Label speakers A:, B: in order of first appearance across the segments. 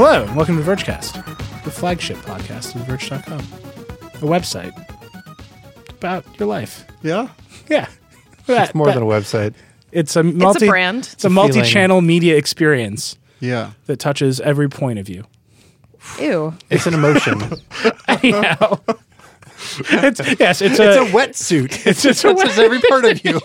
A: Hello, and welcome to the Vergecast, the flagship podcast of Verge.com, a website about your life.
B: Yeah.
A: Yeah.
C: It's more than a website.
A: It's a multi
D: brand.
A: It's a multi-channel media experience
B: Yeah.
A: that touches every point of view.
D: Ew.
C: It's an emotion.
A: Anyhow, it's yes, it's,
C: it's
A: a,
C: a wetsuit.
A: it's just a
C: touches every part of you.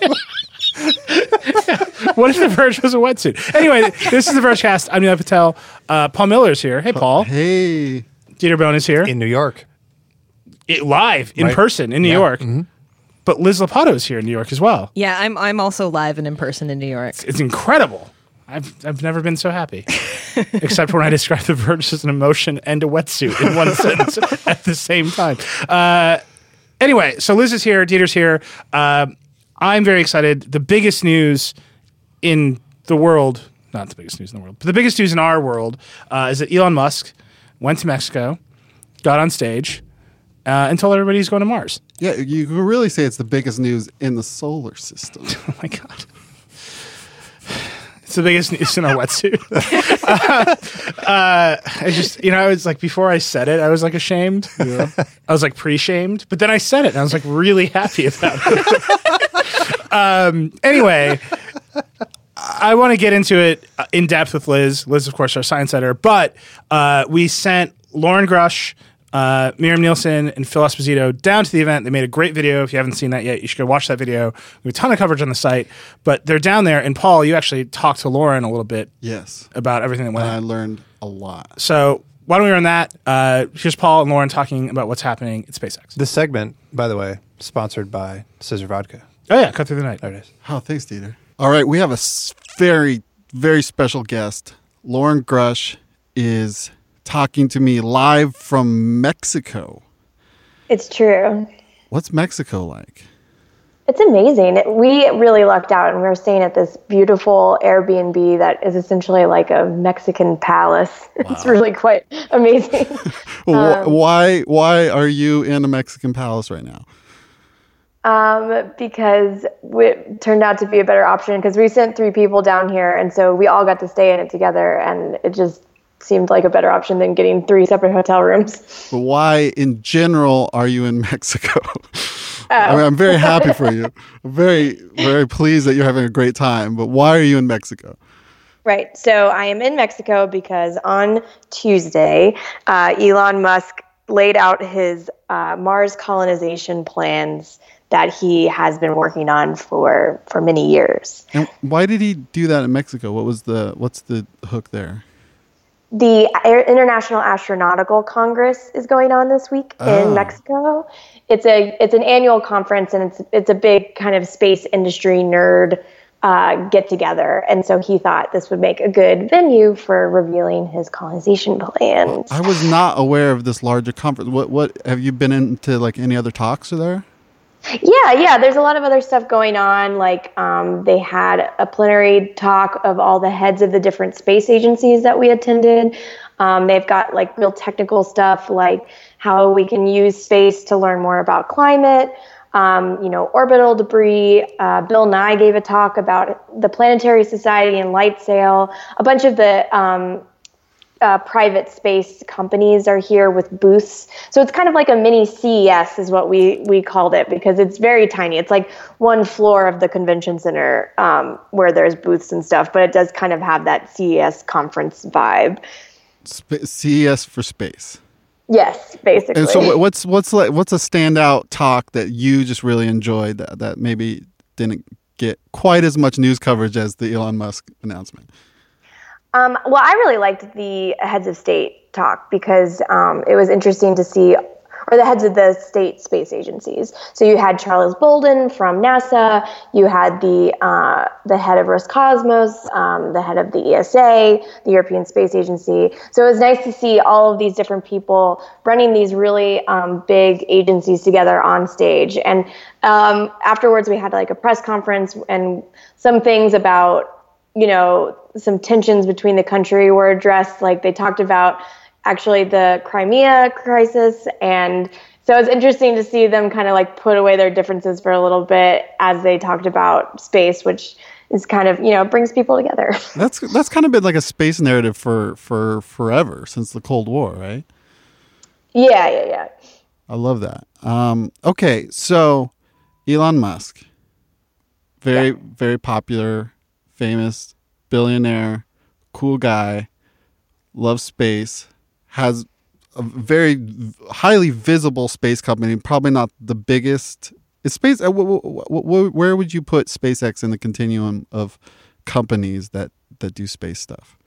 A: what if the Verge was a wetsuit? Anyway, this is the Verge cast. I'm Nilay Patel. Uh, Paul Miller's here. Hey, Paul.
B: Hey.
A: Dieter Bohn is here.
C: In New York.
A: It- live in
C: Right.
A: person in New
C: Yeah.
A: York. But Liz Lopatto is here in New York as well.
D: Yeah, I'm I'm also live and in person in New York.
A: It's incredible. I've I've never been so happy, except when I describe the Verge as an emotion and a wetsuit in one sentence at the same time. Uh, anyway, so Liz is here, Dieter's here. Uh, I'm very excited. The biggest news in the world, not the biggest news in the world, but the biggest news in our world uh, is that Elon Musk went to Mexico, got on stage, uh, and told everybody he's going to Mars.
B: Yeah, you could really say it's the biggest news in the solar system.
A: Oh my god. It's the biggest news in a wetsuit. uh, I just, you know, I was like, before I said it, I was like ashamed.
B: Yeah.
A: I was like pre-shamed, but then I said it, and I was like really happy about it. um, anyway, I want to get into it uh, in depth with Liz. Liz, of course, our science editor, but uh, we sent Loren Grush, uh, Miriam Nielsen, and Phil Esposito down to the event. They made a great video. If you haven't seen that yet, you should go watch that video. We have a ton of coverage on the site, but they're down there. And Paul, you actually talked to Loren a little bit
B: yes.
A: about everything that went
B: And I learned a lot.
A: So why don't we run that? Uh, here's Paul and Loren talking about what's happening at SpaceX.
C: This segment, by the way, sponsored by Scissor Vodka.
A: Oh yeah, cut through the night.
C: There it is.
B: Oh, thanks, Dieter. All right, we have a very, very special guest. Loren Grush is talking to me live from Mexico.
E: It's true.
B: What's Mexico like?
E: It's amazing. We really lucked out and we were staying at this beautiful Airbnb that is essentially like a Mexican palace. It's really quite amazing.
B: Wh- um, why why are you in a Mexican palace right now?
E: Um, because it turned out to be a better option because we sent three people down here and so we all got to stay in it together and it just seemed like a better option than getting three separate hotel rooms.
B: Why in general are you in Mexico? I mean, I'm very happy for you. I'm very very pleased that you're having a great time, but why are you in Mexico?
E: Right. So I am in Mexico because on Tuesday, uh, Elon Musk laid out his uh, Mars colonization plans that he has been working on for for many years.
B: And why did he do that in Mexico? What was the what's the hook there?
E: The Air- International Astronautical Congress is going on this week
B: Oh.
E: in Mexico. It's a it's an annual conference and it's it's a big kind of space industry nerd uh, get together. And so he thought this would make a good venue for revealing his colonization plans.
B: I was not aware of this larger conference. What what have you been into like any other talks there?
E: Yeah, yeah. There's a lot of other stuff going on. Like um, they had a plenary talk of all the heads of the different space agencies that we attended. Um, they've got like real technical stuff, like how we can use space to learn more about climate. Um, you know, orbital debris. Uh, Bill Nye gave a talk about the Planetary Society and Light Sail. A bunch of the um, uh, private space companies are here with booths. So it's kind of like a mini CES, is what we we called it, because it's very tiny. It's like one floor of the convention center um, where there's booths and stuff, but it does kind of have that CES conference vibe.
B: Sp- CES for space.
E: Yes, basically.
B: And so what's what's like what's a standout talk that you just really enjoyed that that maybe didn't get quite as much news coverage as the Elon Musk announcement?
E: Um, well, I really liked the heads of state talk because um, it was interesting to see, or the heads of the state space agencies. So you had Charles Bolden from NASA, you had the uh, the head of Roscosmos, um, the head of the ESA, the European Space Agency. So it was nice to see all of these different people running these really um, big agencies together on stage. And um, afterwards, we had like a press conference and some things about you know, some tensions between the country were addressed. Like they talked about actually the Crimea crisis. And so it's interesting to see them kind of like put away their differences for a little bit as they talked about space, which is kind of you know brings people together.
B: That's that's kind of been like a space narrative for for forever since the Cold War, right?
E: yeah, yeah, yeah.
B: I love that. Um, okay, so Elon Musk, very very popular, famous billionaire, cool guy, loves space, has a very highly visible space company. Probably not the biggest. Is space? Uh, wh- wh- wh- wh- where would you put SpaceX in the continuum of companies that that do space stuff?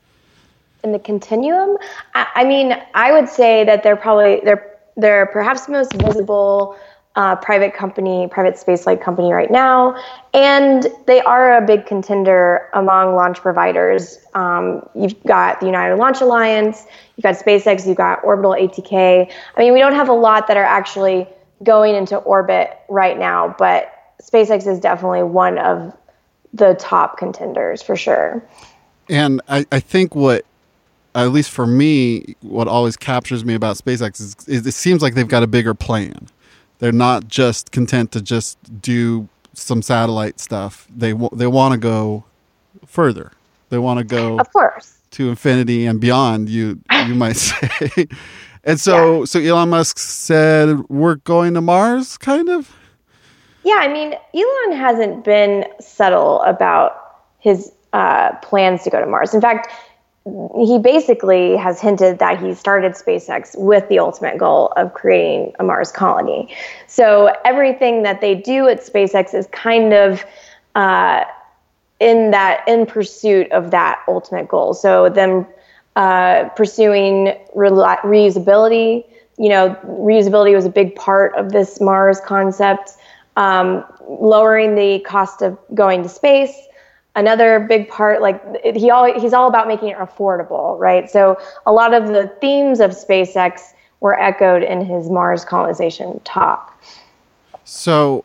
E: in the continuum I, I mean i would say that they're probably they're they're perhaps most visible uh, private company private spaceflight company right now. And they are a big contender among launch providers. Um, you've got the united launch alliance you've got spacex you've got orbital atk i mean we don't have a lot that are actually going into orbit right now but spacex is definitely one of the top contenders for sure.
B: And I, I think what, at least for me, what always captures me about SpaceX is, is it seems like they've got a bigger plan. They're not just content to just do some satellite stuff. They wa- they want to go further. They want to go
E: of course
B: to infinity and beyond. You you might say. And so so Elon Musk said we're going to Mars, kind of.
E: Yeah, I mean, Elon hasn't been subtle about his uh, plans to go to Mars. In fact, he basically has hinted that he started SpaceX with the ultimate goal of creating a Mars colony. So everything that they do at SpaceX is kind of uh, in that in pursuit of that ultimate goal. So them uh, pursuing rela- reusability. You know, reusability was a big part of this Mars concept. Um, lowering the cost of going to space. Another big part, like it, he always, he's all about making it affordable, right? So a lot of the themes of SpaceX were echoed in his Mars colonization talk.
B: So,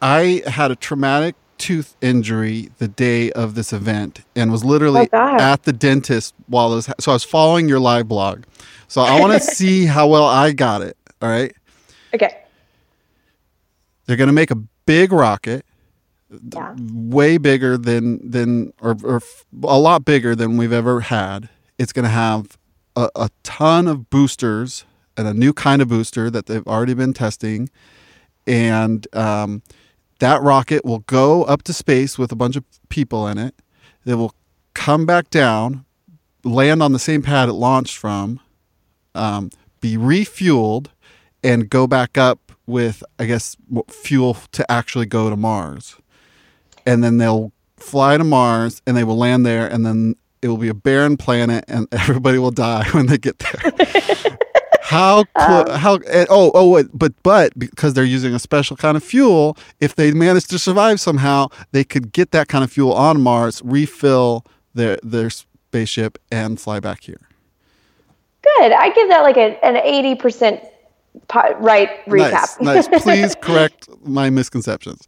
B: I had a traumatic tooth injury the day of this event and was literally
E: Oh,
B: at the dentist while I was so I was following your live blog. So I want to see how well I got it, all right?
E: Okay.
B: They're going to make a big rocket
E: Yeah.
B: way bigger than than or, or a lot bigger than we've ever had. It's going to have a, a ton of boosters and a new kind of booster that they've already been testing, and um, that rocket will go up to space with a bunch of people in it. It will come back down, land on the same pad it launched from, um, be refueled, and go back up with, I guess, fuel to actually go to Mars. And then they'll fly to Mars and they will land there, and then it will be a barren planet, and everybody will die when they get there. How clo- um, how and, oh oh wait, but but because they're using a special kind of fuel, if they manage to survive somehow, they could get that kind of fuel on Mars, refill their their spaceship, and fly back here.
E: Good. I give that like a, an 80% po- right recap.
B: Nice, nice. Please correct my misconceptions.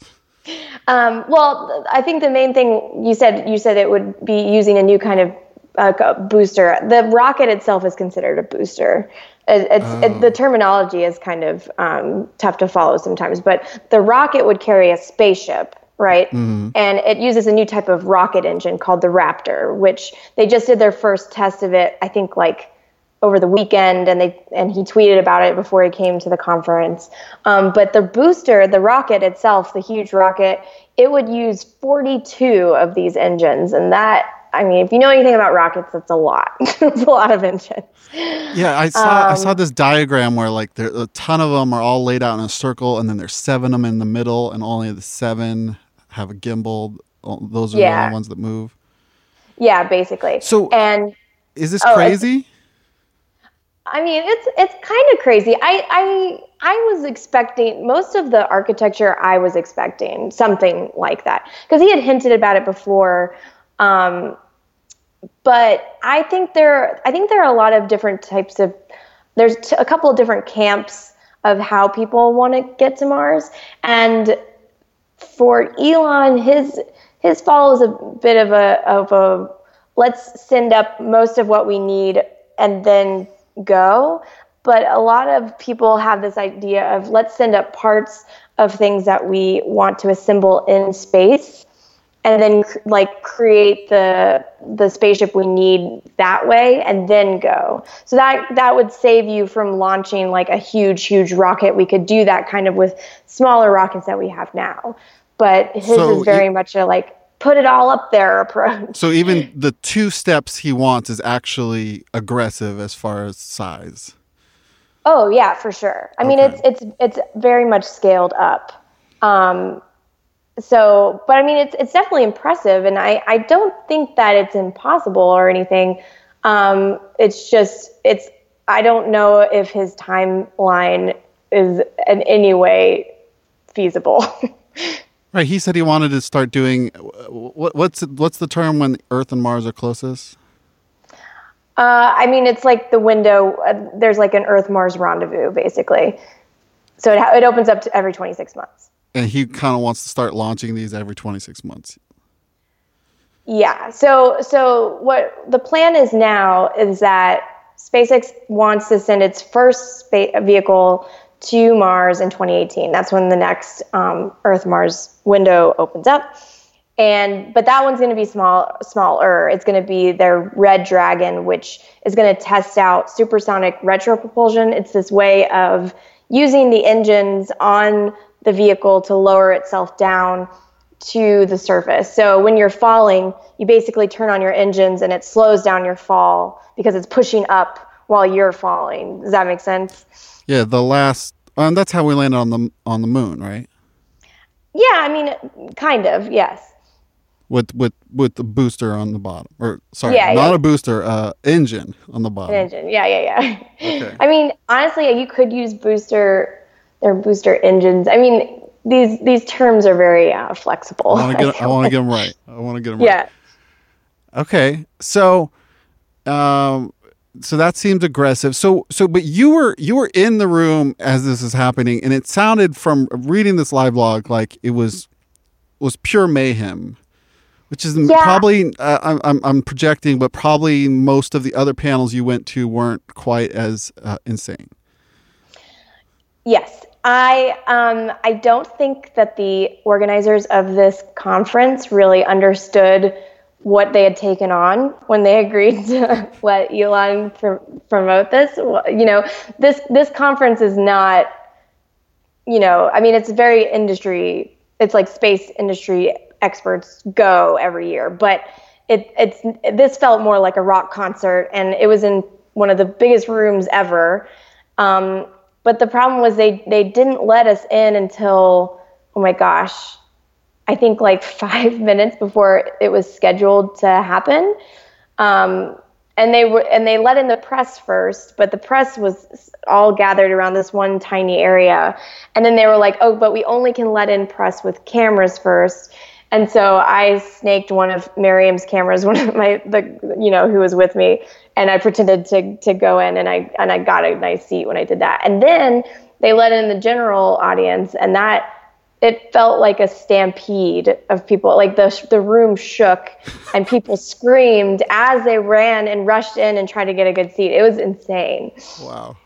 E: Um, well, I think the main thing you said you said it would be using a new kind of uh, booster. The rocket itself is considered a booster. It, it's it, the terminology is kind of um, tough to follow sometimes, but the rocket would carry a spaceship, right? And it uses a new type of rocket engine called the Raptor, which they just did their first test of it. I think like over the weekend and they and he tweeted about it before he came to the conference um, but the booster the rocket itself the huge rocket it would use 42 of these engines and that i mean if you know anything about rockets that's a lot it's a lot of engines
B: Yeah, I saw I saw this diagram where like there a ton of them are all laid out in a circle, and then there's seven of them in the middle, and only the seven have a gimbal. Those are the only ones that move.
E: yeah basically
B: So-
E: and
B: Is this
E: Oh,
B: crazy?
E: I mean, it's it's kind of crazy. I I I was expecting most of the architecture. I was expecting something like that because he had hinted about it before. Um, but I think there I think there are a lot of different types of. There's t- a couple of different camps of how people want to get to Mars, and for Elon, his his is a bit of a of a let's send up most of what we need and then go. But a lot of people have this idea of let's send up parts of things that we want to assemble in space and then like create the the spaceship we need that way and then go so that that would save you from launching like a huge huge rocket we could do that kind of with smaller rockets that we have now but his
B: So
E: is very
B: you-
E: much a like put it all up there approach
B: So even the two steps he wants is actually aggressive as far as size.
E: Oh yeah, for sure. I mean, it's it's it's very much scaled up. Um, so, but I mean, it's it's definitely impressive, and I I don't think that it's impossible or anything. Um, it's just it's I don't know if his timeline is in any way feasible.
B: Right. He said he wanted to start doing what, what's what's the term when Earth and Mars are closest?
E: Uh, I mean, it's like the window. Uh, there's like an Earth Mars rendezvous, basically. So it, it opens up to every 26 months.
B: And he kind of wants to start launching these every 26 months.
E: Yeah. So so what the plan is now is that SpaceX wants to send its first space vehicle to Mars in 2018. That's when the next um, Earth Mars window opens up. And but that one's going to be small smaller. It's going to be their Red Dragon, which is going to test out supersonic retropropulsion. It's this way of using the engines on the vehicle to lower itself down to the surface. So when you're falling, you basically turn on your engines and it slows down your fall because it's pushing up while you're falling. Does that make sense?
B: Yeah, the last um, that's how we landed on the on the moon, right?
E: Yeah, I mean, kind of, yes.
B: With with with the booster on the bottom, or sorry,
E: Yeah,
B: not
E: yeah.
B: a booster, uh, engine on the bottom.
E: An Engine. Yeah, yeah, yeah.
B: Okay.
E: I mean, honestly, you could use booster, or booster engines. I mean, these these terms are very uh, flexible.
B: I want to get I want to get them right. I want to get them right.
E: Yeah.
B: Okay, so, um, so that seems aggressive. So, so, but you were you were in the room as this is happening, and it sounded from reading this live log like it was was pure mayhem, which is
E: Yeah.
B: probably uh, I'm, I'm I'm projecting, but probably most of the other panels you went to weren't quite as uh, insane.
E: Yes, I um, I don't think that the organizers of this conference really understood what they had taken on when they agreed to let Elon pr- promote this. You know, this this conference is not, you know, I mean, it's very industry. It's like space industry experts go every year, but it it's this felt more like a rock concert, and it was in one of the biggest rooms ever. Um, but the problem was they they didn't let us in until oh my gosh, I think like five minutes before it was scheduled to happen. Um, and they were and they let in the press first, but the press was all gathered around this one tiny area. And then they were like, "Oh, but we only can let in press with cameras first. And so I snaked one of Miriam's cameras, one of my the you know who was with me, and I pretended to to go in, and I and I got a nice seat when I did that. And then they let in the general audience, and that it felt like a stampede of people. Like the the room shook, and people screamed as they ran and rushed in and tried to get a good seat. It was insane.
B: Wow.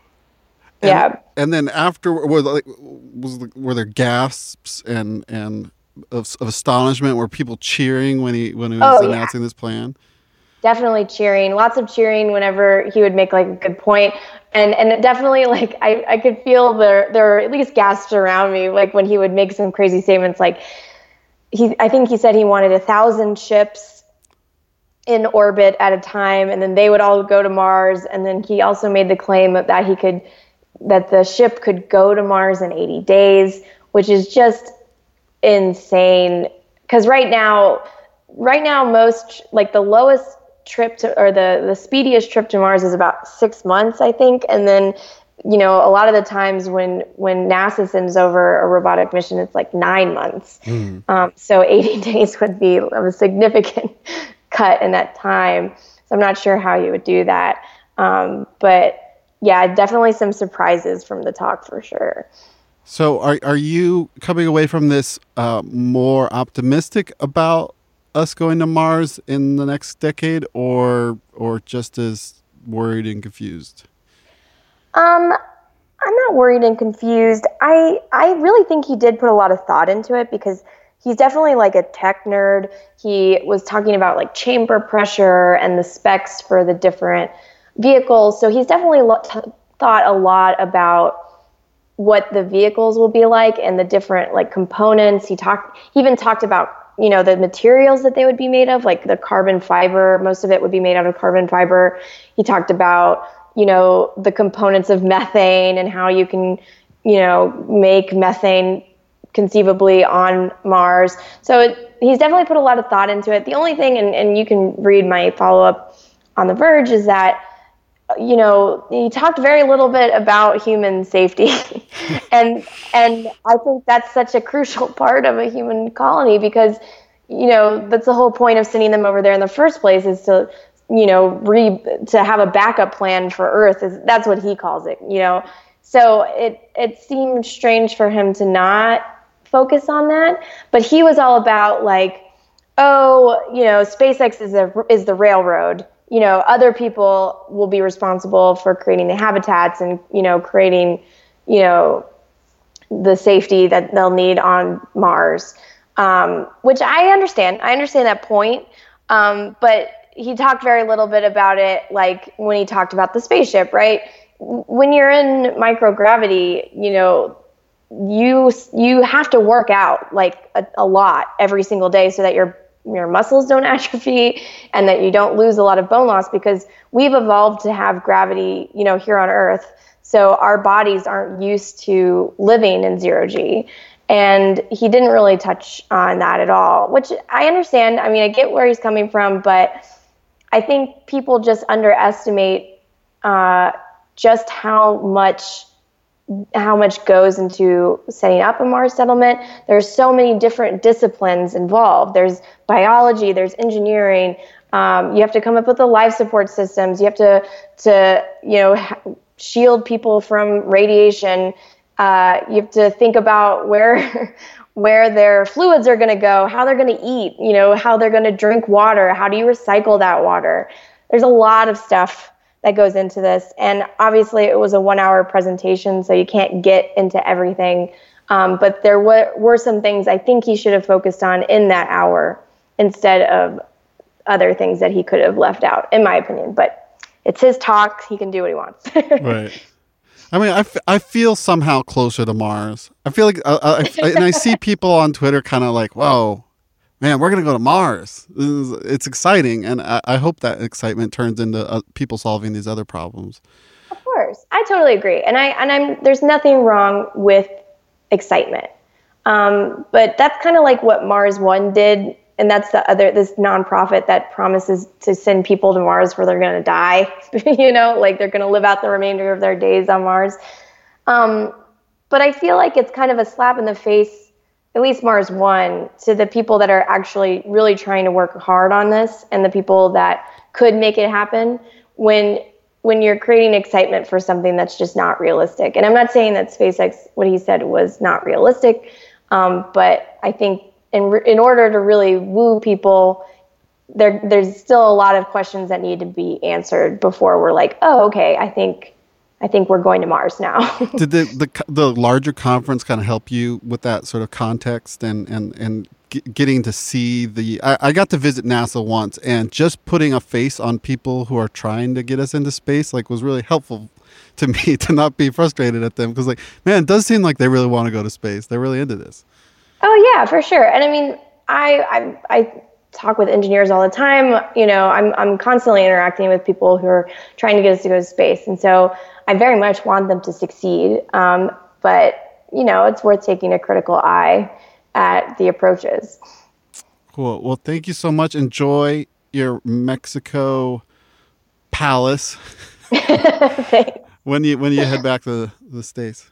E: Yeah.
B: And then after were like was were there gasps and and of, of astonishment? Were people cheering when he when he was
E: Oh, yeah.
B: announcing this plan?
E: definitely cheering lots of cheering whenever he would make like a good point and and it definitely like I, I could feel there there were at least gasps around me like when he would make some crazy statements like he I think he said he wanted a thousand ships in orbit at a time and then they would all go to Mars and then he also made the claim that he could that the ship could go to Mars in 80 days which is just insane. Because right now right now most like the lowest trip to or the the speediest trip to mars is about six months i think. And then you know a lot of the times when when nasa sends over a robotic mission it's like nine months. Um, so 80 days would be a significant cut in that time. So i'm not sure how you would do that. Um, but yeah definitely some surprises from the talk for sure.
B: So are are you coming away from this uh, more optimistic about us going to Mars in the next decade, or or just as worried and confused?
E: Um, I'm not worried and confused. I I really think he did put a lot of thought into it because he's definitely like a tech nerd. He was talking about like chamber pressure and the specs for the different vehicles. So he's definitely lo- t- thought a lot about what the vehicles will be like and the different like components. He talked he even talked about you know the materials that they would be made of, like the carbon fiber. Most of it would be made out of carbon fiber. He talked about you know the components of methane and how you can you know make methane conceivably on Mars. So it, he's definitely put a lot of thought into it. The only thing, and, and you can read my follow up on The Verge, is that you know, he talked very little bit about human safety, and and I think that's such a crucial part of a human colony because, you know, that's the whole point of sending them over there in the first place is to, you know, re to have a backup plan for Earth. Is that's what he calls it, you know. So it it seemed strange for him to not focus on that, but he was all about like, oh, you know, SpaceX is a is the railroad you know, other people will be responsible for creating the habitats and, you know, creating, you know, the safety that they'll need on Mars, um, which I understand. I understand that point. Um, but he talked very little bit about it, like when he talked about the spaceship, right? When you're in microgravity, you know, you you have to work out like a, a lot every single day so that your your muscles don't atrophy and that you don't lose a lot of bone loss because we've evolved to have gravity, you know, here on Earth. So our bodies aren't used to living in zero G. And he didn't really touch on that at all, which I understand. I mean, I get where he's coming from, but I think people just underestimate uh, just how much how much goes into setting up a Mars settlement. There's so many different disciplines involved. There's biology, there's engineering. Um, you have to come up with the life support systems. You have to to you know ha- shield people from radiation. Uh, you have to think about where where their fluids are going to go, how they're going to eat, you know, how they're going to drink water, how do you recycle that water. There's a lot of stuff that goes into this. And obviously, it was a one hour presentation, so you can't get into everything. Um, but there were, were some things I think he should have focused on in that hour instead of other things that he could have left out, in my opinion. But it's his talk, he can do what he wants.
B: right. I mean, I, f- I feel somehow closer to Mars. I feel like, uh, I, and I see people on Twitter kind of like, whoa, man, we're going to go to Mars. Is, it's exciting. And I, I, hope that excitement turns into uh, people solving these other problems.
E: Of course. I totally agree. And I, and I'm, there's nothing wrong with excitement. Um, but that's kind of like what Mars One did. And that's the other, this nonprofit that promises to send people to Mars where they're going to die, you know, like they're going to live out the remainder of their days on Mars. Um, but I feel like it's kind of a slap in the face at least Mars One to the people that are actually really trying to work hard on this and the people that could make it happen when when you're creating excitement for something that's just not realistic. And I'm not saying that SpaceX, what he said was not realistic, um, but I think in in order to really woo people, there there's still a lot of questions that need to be answered before we're like, oh, okay, I think I think we're going to Mars now.
B: Did the, the the larger conference kind of help you with that sort of context and and and getting to see the? I, I, got to visit NASA once, and just putting a face on people who are trying to get us into space like was really helpful to me to not be frustrated at them because like man, it does seem like they really want to go to space. They're really into this.
E: Oh yeah, for sure. And I mean, I I, I talk with engineers all the time. You know, I'm I'm constantly interacting with people who are trying to get us to go to space, and so I very much want them to succeed, um, but you know, it's worth taking a critical eye at the approaches.
B: Cool. Well, thank you so much. Enjoy your Mexico palace. when you when you head back to the states?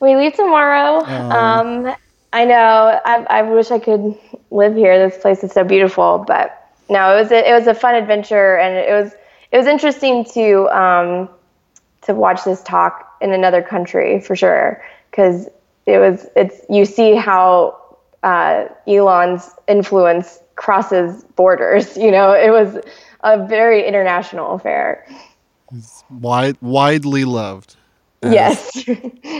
E: We leave tomorrow. Oh. Um, I know. I, I wish I could live here. This place is so beautiful, but no, it was a, it was a fun adventure, and it was it was interesting to um, to watch this talk in another country for sure because it was it's you see how uh, Elon's influence crosses borders. You know, it was a very international affair.
B: It's wide, widely loved.
E: Yes.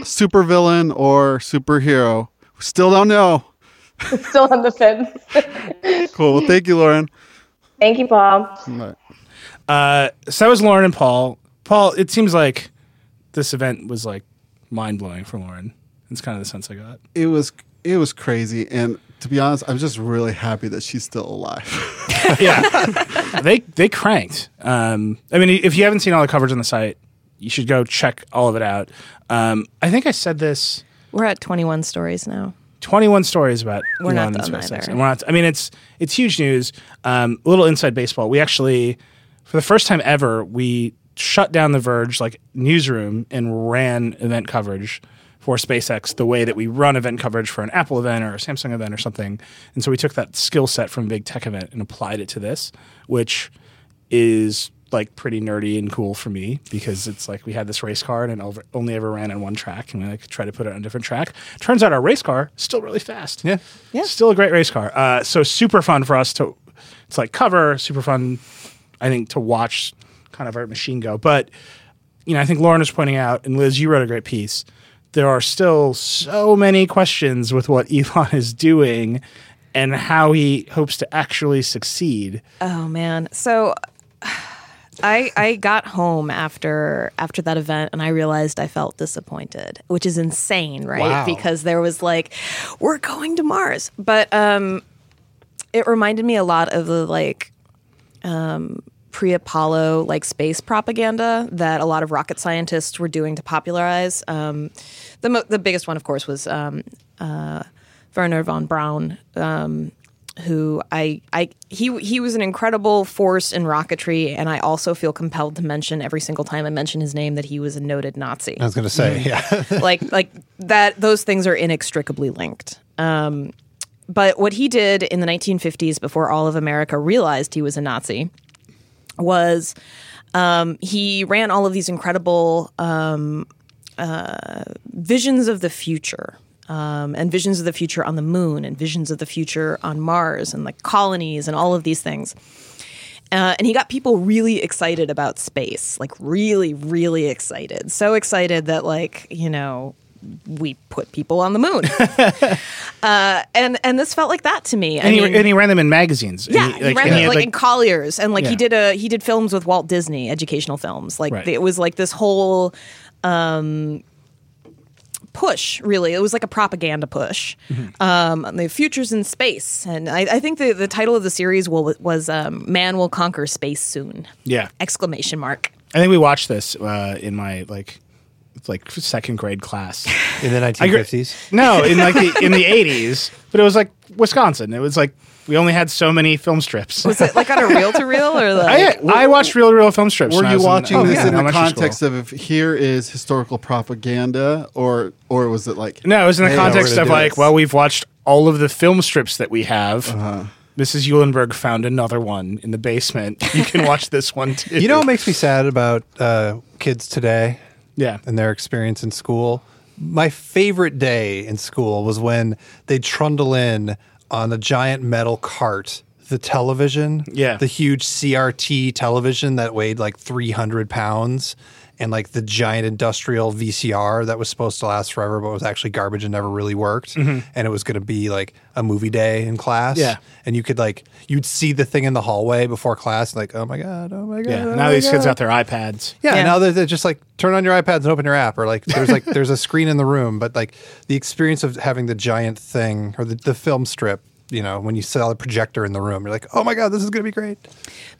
B: supervillain or superhero, still don't know.
E: Still on the fence.
B: Cool. Well, thank you, Loren.
E: Thank you, Paul.
B: Bye.
A: Uh, so that was Loren and Paul. Paul, it seems like this event was like mind blowing for Loren. It's kind of the sense I got.
B: It was it was crazy, and to be honest, I'm just really happy that she's still alive.
A: yeah, they they cranked. Um, I mean, if you haven't seen all the coverage on the site, you should go check all of it out. Um, I think I said this.
D: We're at 21 stories now.
A: 21 stories about
D: We're not
A: Elon and
D: done
A: SpaceX. And we're not, I mean, it's it's huge news. Um, a little inside baseball. We actually, for the first time ever, we shut down the Verge like newsroom and ran event coverage for SpaceX the way that we run event coverage for an Apple event or a Samsung event or something. And so we took that skill set from a big tech event and applied it to this, which is like pretty nerdy and cool for me because it's like we had this race car and it over, only ever ran on one track and we like try to put it on a different track. Turns out our race car is still really fast.
C: Yeah.
D: Yeah.
A: Still a great race car. Uh, so super fun for us to It's like cover, super fun I think to watch kind of our machine go. But you know, I think Loren was pointing out and Liz you wrote a great piece. There are still so many questions with what Elon is doing and how he hopes to actually succeed.
D: Oh man. So I I got home after after that event and I realized I felt disappointed, which is insane, right?
C: Wow.
D: Because there was like we're going to Mars. But um it reminded me a lot of the like um pre-Apollo like space propaganda that a lot of rocket scientists were doing to popularize. Um, the mo- the biggest one, of course, was um, uh, Wernher von Braun, um, who I I he he was an incredible force in rocketry, and I also feel compelled to mention every single time I mention his name that he was a noted Nazi.
C: I was going to say, yeah.
D: like like that those things are inextricably linked. Um, but what he did in the 1950s before all of america realized he was a nazi was um, he ran all of these incredible um, uh, visions of the future um, and visions of the future on the moon and visions of the future on mars and like colonies and all of these things uh, and he got people really excited about space, like really, really excited. So excited that, like, you know, we put people on the moon. uh, and and this felt like that to me.
A: And, he, and he ran them in magazines.
D: Yeah,
A: he,
D: he,
A: like,
D: ran
A: and
D: it,
A: he had,
D: like,
A: like-
D: in Collier's, and like
A: Yeah.
D: he did a he did films with Walt Disney, educational films. Like
A: Right.
D: it was like this whole um, push. Really, it was like a propaganda push.
A: Mm-hmm.
D: Um, the futures in space, and I, I think the the title of the series will, was um, "Man Will Conquer Space Soon!"
A: yeah.
D: Exclamation mark.
A: I think we watched this uh, in my like like second grade class.
C: In the
A: agree.
C: 1950s.
A: No, in like the in the eighties, but it was like Wisconsin. It was like we only had so many film strips.
D: Was it like on a reel to reel or like?
A: I, I watched real, to real film strips.
B: Were you
A: was in-
B: watching
A: oh,
B: this
A: yeah,
B: in the context
A: school.
B: of here is historical propaganda, or or was it like
A: No, it was in the
B: Hey,
A: context of like,
C: this.
A: well, we've watched all of the film strips that we have.
B: Uh-huh.
A: Mrs. Eulenberg found another one in the basement. You can watch this one too.
C: You know what makes me sad about uh, kids today
A: Yeah.
C: and their experience in school? My favorite day in school was when they trundle in on a giant metal cart the television,
A: Yeah.
C: the huge CRT television that weighed like 300 pounds, and like the giant industrial VCR that was supposed to last forever, but was actually garbage and never really worked. And it was going to be like a movie day in class.
A: Mm-hmm. Yeah.
C: And you could like, you'd see the thing in the hallway before class, like, oh my God, oh my God.
A: Yeah.
C: oh
A: Now
C: my
A: these kids
C: God.
A: got their iPads.
C: Yeah,
D: Yeah.
C: now they're, they're just like turn on your iPads and open your app, or like there's like there's a screen in the room, but like the experience of having the giant thing or the, the film strip, you know, when you saw the projector in the room, you're like, oh my god, this is gonna be great.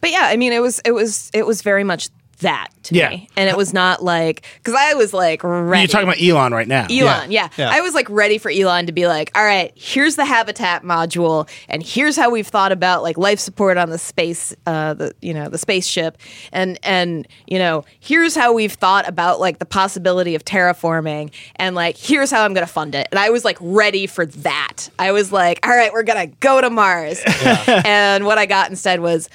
D: But yeah, I mean, it was it was it was very much that to
A: Yeah.
D: me, and it was not like because I was like ready.
A: You're talking about Elon right now.
D: Elon, yeah.
C: Yeah.
D: I was like ready for Elon to be like, all right, here's the habitat module, and here's how we've thought about like life support on the space, uh, the you know the spaceship, and and you know here's how we've thought about like the possibility of terraforming, and like here's how I'm gonna fund it, and I was like ready for that. I was like, all right, we're gonna go to Mars, and what I got instead was.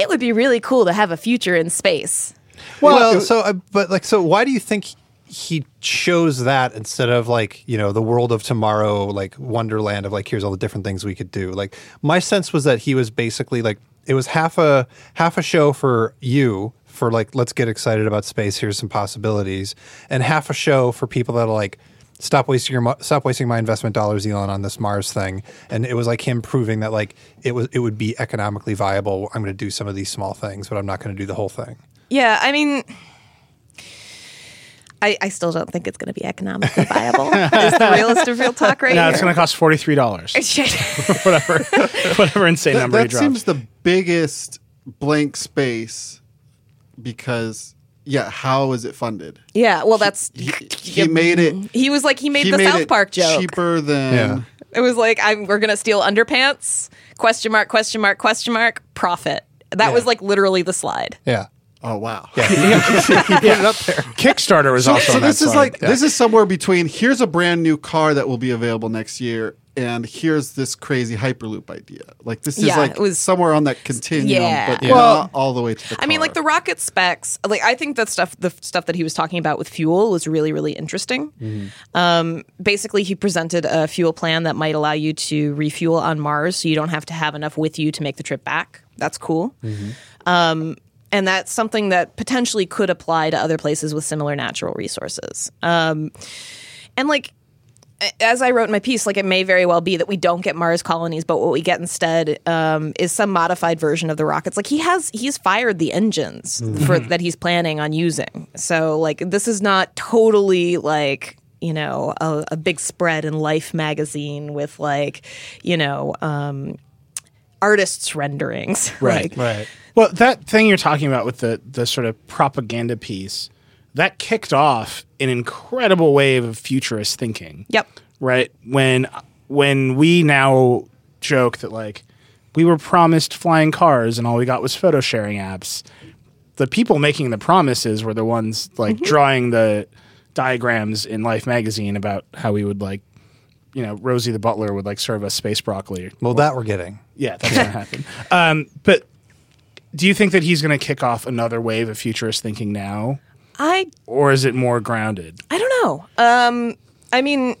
D: It would be really cool to have a future in space.
C: Well, so uh, but like so, why do you think he chose that instead of like you know the world of tomorrow, like Wonderland of like here's all the different things we could do? Like my sense was that he was basically like it was half a half a show for you for like let's get excited about space. Here's some possibilities, and half a show for people that are like stop wasting your stop wasting my investment dollars, Elon, on this Mars thing. And it was like him proving that like it was it would be economically viable. I'm going to do some of these small things, but I'm not going to do the whole thing.
D: Yeah, I mean, I, I still don't think it's going to be economically viable. is the realist of real talk right
A: No,
D: here?
A: it's going to cost forty three dollars. whatever, whatever insane
B: That,
A: number he
B: that seems the biggest blank space because yeah, how is it funded?
D: yeah, well, that's
B: He, he made it.
D: he was like he made
B: he
D: the
B: made
D: South
B: it
D: Park joke.
B: cheaper than.
C: Yeah.
D: It was like I'm we're gonna steal underpants? Question mark? Question mark? Question mark? Profit. That was like literally the slide.
C: Yeah.
B: Oh wow.
C: Yeah. he, he it up there.
A: Kickstarter was
B: So,
A: also.
B: so
A: on
B: this is
A: slide.
B: like this is somewhere between here's a brand new car that will be available next year and here's this crazy hyperloop idea. Like this is
D: Yeah,
B: like
D: it was-
B: somewhere on that continuum,
D: Yeah.
B: but
D: Yeah.
A: Well,
B: not all the way to the
D: I mean, like the rocket specs. Like I think that stuff, the stuff that he was talking about with fuel was really, really interesting. Um, basically, he presented a fuel plan that might allow you to refuel on Mars, so you don't have to have enough with you to make the trip back. That's cool. Um, and that's something that potentially could apply to other places with similar natural resources. Um, and like as I wrote in my piece, like it may very well be that we don't get Mars colonies, but what we get instead um, is some modified version of the rockets. Like he has, he's fired the engines for that he's planning on using. So like this is not totally like you know a, a big spread in Life magazine with like you know um, artists renderings.
A: Right.
D: Like,
C: Right.
A: Well, that thing you're talking about with the the sort of propaganda piece that kicked off an incredible wave of futurist thinking.
D: Yep.
A: Right when when we now joke that like we were promised flying cars and all we got was photo sharing apps. The people making the promises were the ones like drawing the diagrams in Life magazine about how we would like, you know, Rosie the butler would like serve us space broccoli
C: Well, that we're getting.
A: yeah, that's going to happen. Um, but do you think that he's going to kick off another wave of futurist thinking now,
D: I
A: or is it more grounded?
D: I don't know. Um, I mean,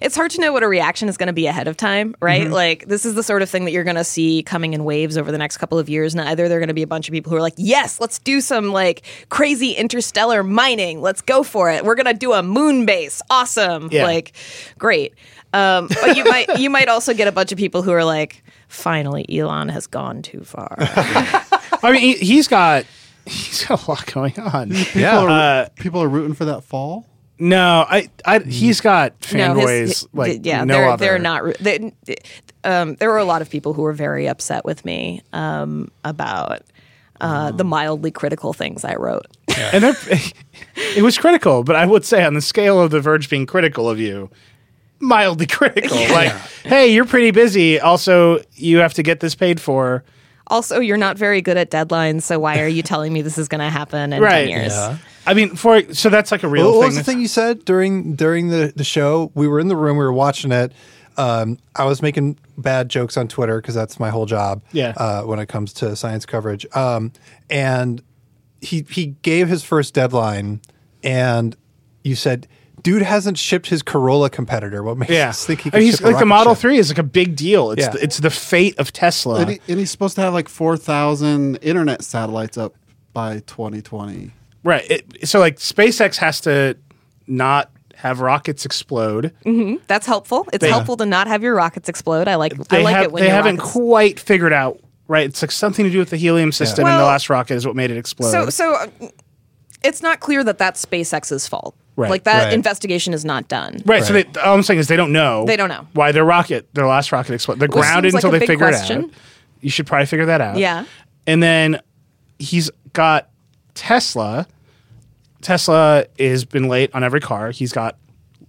D: it's hard to know what a reaction is going to be ahead of time, right? Like, this is the sort of thing that you're going to see coming in waves over the next couple of years. And either they're going to be a bunch of people who are like, yes, let's do some like crazy interstellar mining. Let's go for it. We're going to do a moon base. Awesome.
A: Yeah.
D: Like, great. Um, but you might you might also get a bunch of people who are like, finally, Elon has gone too far.
A: I mean, he, he's got he's got a lot going on.
C: Yeah.
B: people, are,
A: Uh,
B: people are rooting for that fall.
A: No, I, I he's got
D: No,
A: fanboys
D: his-
A: like
D: yeah,
A: no
D: they're
A: other.
D: they're not. They, um, there were a lot of people who were very upset with me um, about uh, the mildly critical things I wrote.
A: and they're, it was critical, but I would say on the scale of the Verge being critical of you, mildly critical. Like, hey, you're pretty busy. Also, you have to get this paid for.
D: Also, you're not very good at deadlines, so why are you telling me this is going to happen in
A: Right.
D: ten years?
C: Yeah.
A: I mean, for so that's like a real
C: What, what was the thing you said during during the, the show? We were in the room, we were watching it. Um, I was making bad jokes on Twitter because that's my whole job.
A: Yeah.
C: Uh, when it comes to science coverage, um, and he he gave his first deadline, and you said, "Dude hasn't shipped his Corolla competitor." What makes
A: Yeah,
C: us think he
A: I
C: can
A: mean, he's
C: ship a
A: like the Model
C: ship?
A: Three is like a big deal. It's
C: Yeah.
A: the, it's the fate of Tesla.
B: and, he, and he's supposed to have like 4,000 internet satellites up by 2020.
A: right. It, so like SpaceX has to not have rockets explode.
D: That's helpful. It's
A: They-
D: helpful to not have your rockets explode. I like I
A: They
D: like
A: have,
D: it when
A: they haven't
D: rockets-
A: quite figured out. Right. It's like something to do with the helium system, and the last rocket is what made it explode.
D: So, so uh, it's not clear that that's SpaceX's fault.
A: Right,
D: like that
C: right.
D: investigation is not done.
A: Right. So they, all I'm saying is they don't know.
D: They don't know.
A: why their rocket, their last rocket exploded. They're
D: Well,
A: grounded
D: seems like
A: until
D: a
A: they
D: big
A: figure
D: question.
A: it out. You should probably figure that out.
D: Yeah.
A: And then he's got Tesla. Tesla has been late on every car. He's got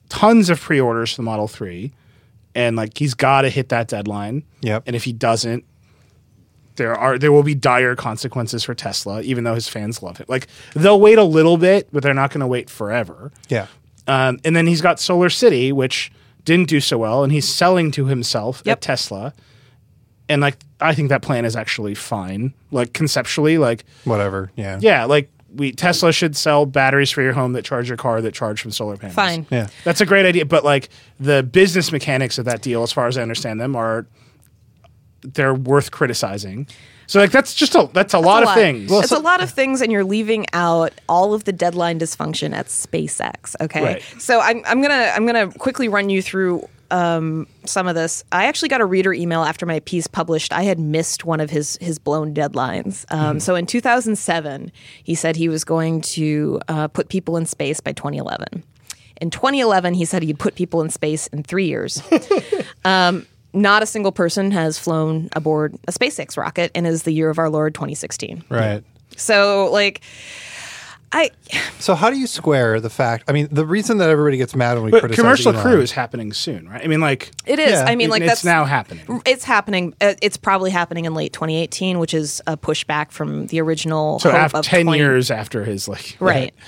A: tons of pre-orders for the Model Three, and like he's got to hit that deadline.
C: Yep.
A: And if he doesn't, there are there will be dire consequences for Tesla, even though his fans love it. Like they'll wait a little bit, but they're not going to wait forever.
C: Yeah.
A: Um, and then he's got Solar City, which didn't do so well, and he's selling to himself
D: Yep.
A: at Tesla. And like, I think that plan is actually fine. Like conceptually, like,
C: Whatever. Yeah.
A: yeah, like we Tesla should sell batteries for your home that charge your car that charge from solar panels.
D: Fine.
C: Yeah.
A: that's a great idea. But like the business mechanics of that deal, as far as I understand them, are they're worth criticizing. So like that's just a that's a lot
D: It's
A: of
D: a
A: things.
D: it's a lot of things, and you're leaving out all of the deadline dysfunction at SpaceX. Okay,
A: Right.
D: so I'm I'm gonna I'm gonna quickly run you through um, some of this. I actually got a reader email after my piece published. I had missed one of his his blown deadlines. Um, So in 2007, he said he was going to uh, put people in space by 2011. In 2011, he said he'd put people in space in three years. Um, not a single person has flown aboard a SpaceX rocket, and is the year of our Lord 2016.
C: Right.
D: So, like, I
C: So how do you square the fact? I mean, the reason that everybody gets mad when we
A: but
C: criticize
A: commercial
C: Elon,
A: crew is happening soon, right? I mean, like
D: it is.
C: Yeah.
D: I mean, like
A: it's
D: that's
A: now happening.
D: It's happening. Uh, it's probably happening in late 2018, which is a pushback from the original.
A: So
D: hope
A: after
D: of
A: ten
D: 20
A: years after his like
D: right?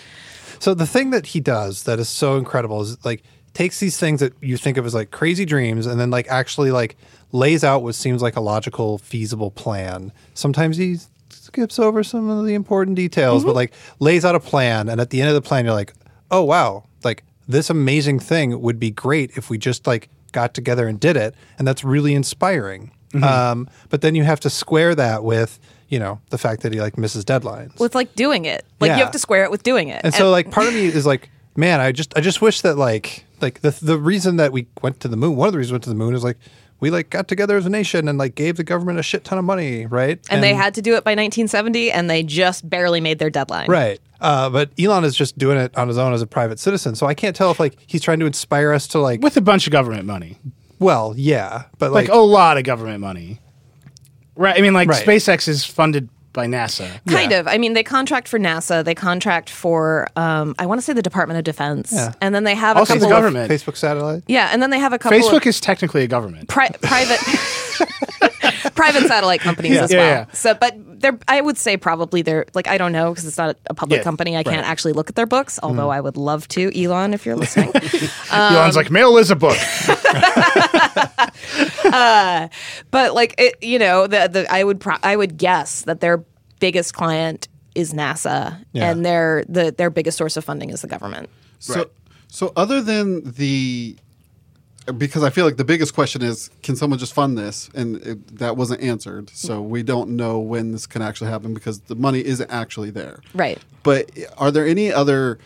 C: So the thing that he does that is so incredible is like takes these things that you think of as like crazy dreams and then like actually like lays out what seems like a logical, feasible plan. Sometimes he skips over some of the important details, but like lays out a plan and at the end of the plan you're like, "Oh wow, like this amazing thing would be great if we just like got together and did it." And that's really inspiring. Um, but then you have to square that with, you know, the fact that he like misses deadlines.
D: With like doing it, like
C: Yeah.
D: you have to square it with doing it.
C: And so like part of me is like, man, I just I just wish that like like the the reason that we went to the moon, one of the reasons we went to the moon is like we like got together as a nation and like gave the government a shit ton of money, right?
D: and they had to do it by 1970, and they just barely made their deadline.
C: Right. Uh, but Elon is just doing it on his own as a private citizen. So I can't tell if like he's trying to inspire us to like
A: with a bunch of government money,
C: well, yeah, but
A: like,
C: like,
A: a lot of government money. Right. I mean, like
C: Right.
A: SpaceX is funded by NASA.
D: Kind
C: Yeah.
D: of. I mean, they contract for NASA. They contract for, um, I want to say the Department of Defense,
C: Yeah.
D: and then they have
A: Also
D: a
A: the
D: couple of
A: government.
C: Facebook satellite.
D: yeah, and then they have a couple
A: Facebook
D: of
A: is technically a government.
D: pri- private private satellite companies
C: Yeah.
D: as well.
A: yeah.
D: So, but they're I would say probably they're like I don't know because it's not a public
A: Yeah,
D: company. I can't actually look at their books, although I would love to. Elon, if you're listening. Um,
A: Elon's like mail is a book.
D: Uh, but like it, you know, the the I would pro- I would guess that their biggest client is NASA,
C: Yeah.
D: and their the their biggest source of funding is the government.
B: So,
A: Right.
B: so other than the, because I feel like the biggest question is, can someone just fund this? And it, that wasn't answered. So we don't know when this can actually happen because the money isn't actually there.
D: Right.
B: But are there any other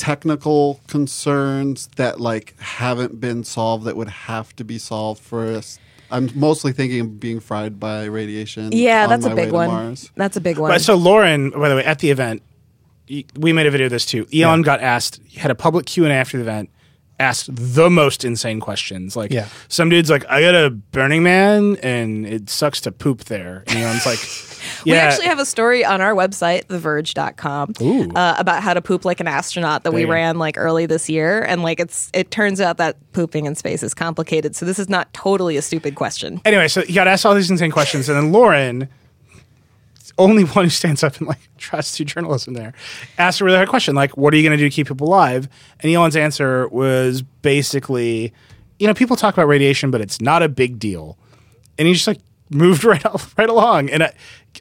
B: technical concerns that like haven't been solved that would have to be solved for us? I'm mostly thinking of being fried by radiation.
D: Yeah,
B: on
D: that's
B: my
D: a
B: way
D: big
B: to
D: one.
B: Mars.
D: That's a big one.
A: But so Loren, by the way, at the event, we made a video of this too. Elon got asked, had a public Q and A after the event, asked the most insane questions. Like,
C: Yeah.
A: some dude's like, "I got a Burning Man, and it sucks to poop there." And Elon's like,
D: We
A: "Yeah."
D: actually have a story on our website, theverge.com, uh, about how to poop like an astronaut that we
A: There you
D: ran like early this year. And like it's it turns out that pooping in space is complicated. So this is not totally a stupid question.
A: anyway, so he got asked all these insane questions, and then Loren, only one who stands up and like tries to do journalism there, asked a really hard question, like, "What are you going to do to keep people alive?" And Elon's answer was basically, "You know, people talk about radiation, but it's not a big deal," and he just like moved right al- right along. And I,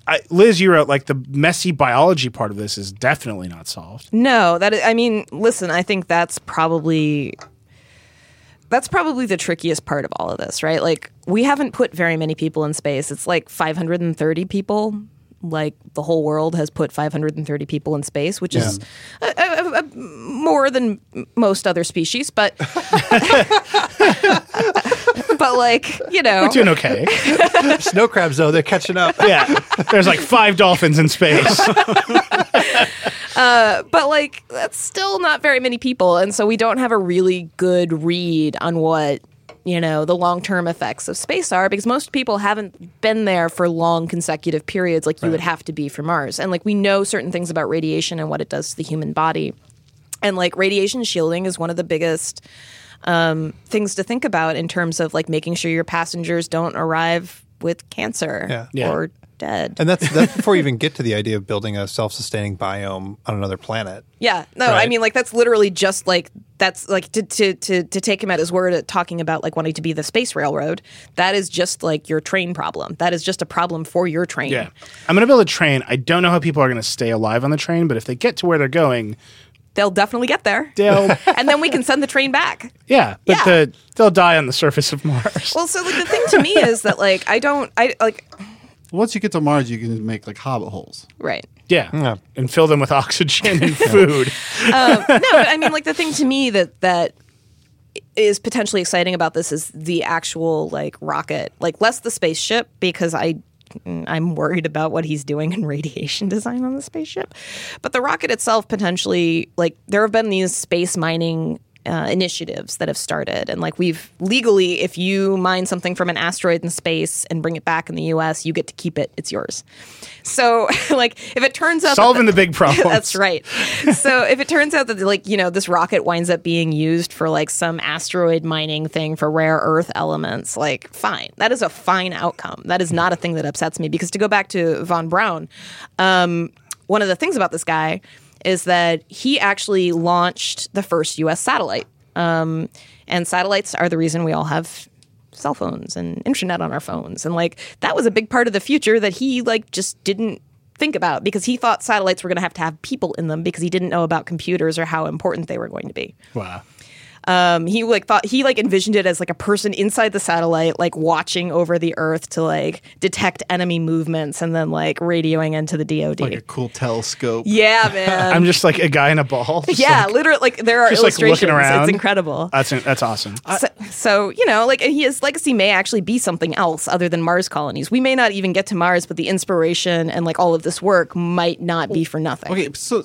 A: I, Liz, you wrote like the messy biology part of this is definitely not solved.
D: No, that I mean, listen, I think that's probably that's probably the trickiest part of all of this, right? Like we haven't put very many people in space. It's like 530 people. Like the whole world has put 530 people in space, which is uh, uh, uh, more than most other species, but but like you know,
A: We're doing okay.
C: Snow crabs though, they're catching up.
A: yeah, there's like five dolphins in space.
D: but like that's still not very many people and so we don't have a really good read on what you know the long-term effects of space are because most people haven't been there for long consecutive periods like you would have to be for mars and like we know certain things about radiation and what it does to the human body and like radiation shielding is one of the biggest um, things to think about in terms of like making sure your passengers don't arrive with cancer
C: Yeah.
A: Yeah.
D: or dead
C: And that's that's before you even get to the idea of building a self-sustaining biome on another planet.
D: Yeah, no, I mean like that's literally just like that's like to, to to to take him at his word at talking about like wanting to be the space railroad. That is just like your train problem. That is just a problem for your train.
A: Yeah. I'm going to build a train. I don't know how people are going to stay alive on the train, but if they get to where they're going,
D: They'll definitely get there.
A: they'll
D: and then we can send the train back.
A: yeah, but
D: Yeah.
A: The, they'll die on the surface of Mars.
D: Well, so like the thing to me is that like I don't I like
B: Once you get to Mars, you can make like hobbit holes.
D: Right.
A: Yeah.
C: Yeah.
A: And fill them with oxygen and food.
D: Um, no, but I mean, like the thing to me that that is potentially exciting about this is the actual like rocket, like less the spaceship because I I'm worried about what he's doing in radiation design on the spaceship, but the rocket itself potentially like there have been these space mining. Uh, initiatives that have started and like we've legally if you mine something from an asteroid in space and bring it back in the us you get to keep it it's yours so like if it turns out
A: Solving the big problems.
D: That's right. So if it turns out that like you know this rocket winds up being used for like some asteroid mining thing for rare earth elements, like fine, that is a fine outcome. That is not a thing that upsets me because to go back to von Braun, um, one of the things about this guy is that he actually launched the first U.S. satellite, um, and satellites are the reason we all have cell phones and internet on our phones and like that was a big part of the future that he like just didn't think about because he thought satellites were going to have to have people in them because he didn't know about computers or how important they were going to be
A: wow.
D: Um, he like thought he like envisioned it as like a person inside the satellite like watching over the earth to like detect enemy movements and then like radioing into the dod
B: Like a cool telescope.
D: yeah man
A: I'm just like a guy in a ball.
D: yeah
A: like-
D: literally like there are
A: just, like, looking
D: illustrations
A: around.
D: it's incredible
A: that's that's awesome.
D: so, so, you know, like his legacy may actually be something else other than Mars colonies. We may not even get to Mars, but the inspiration and like all of this work might not be for nothing.
B: Okay, so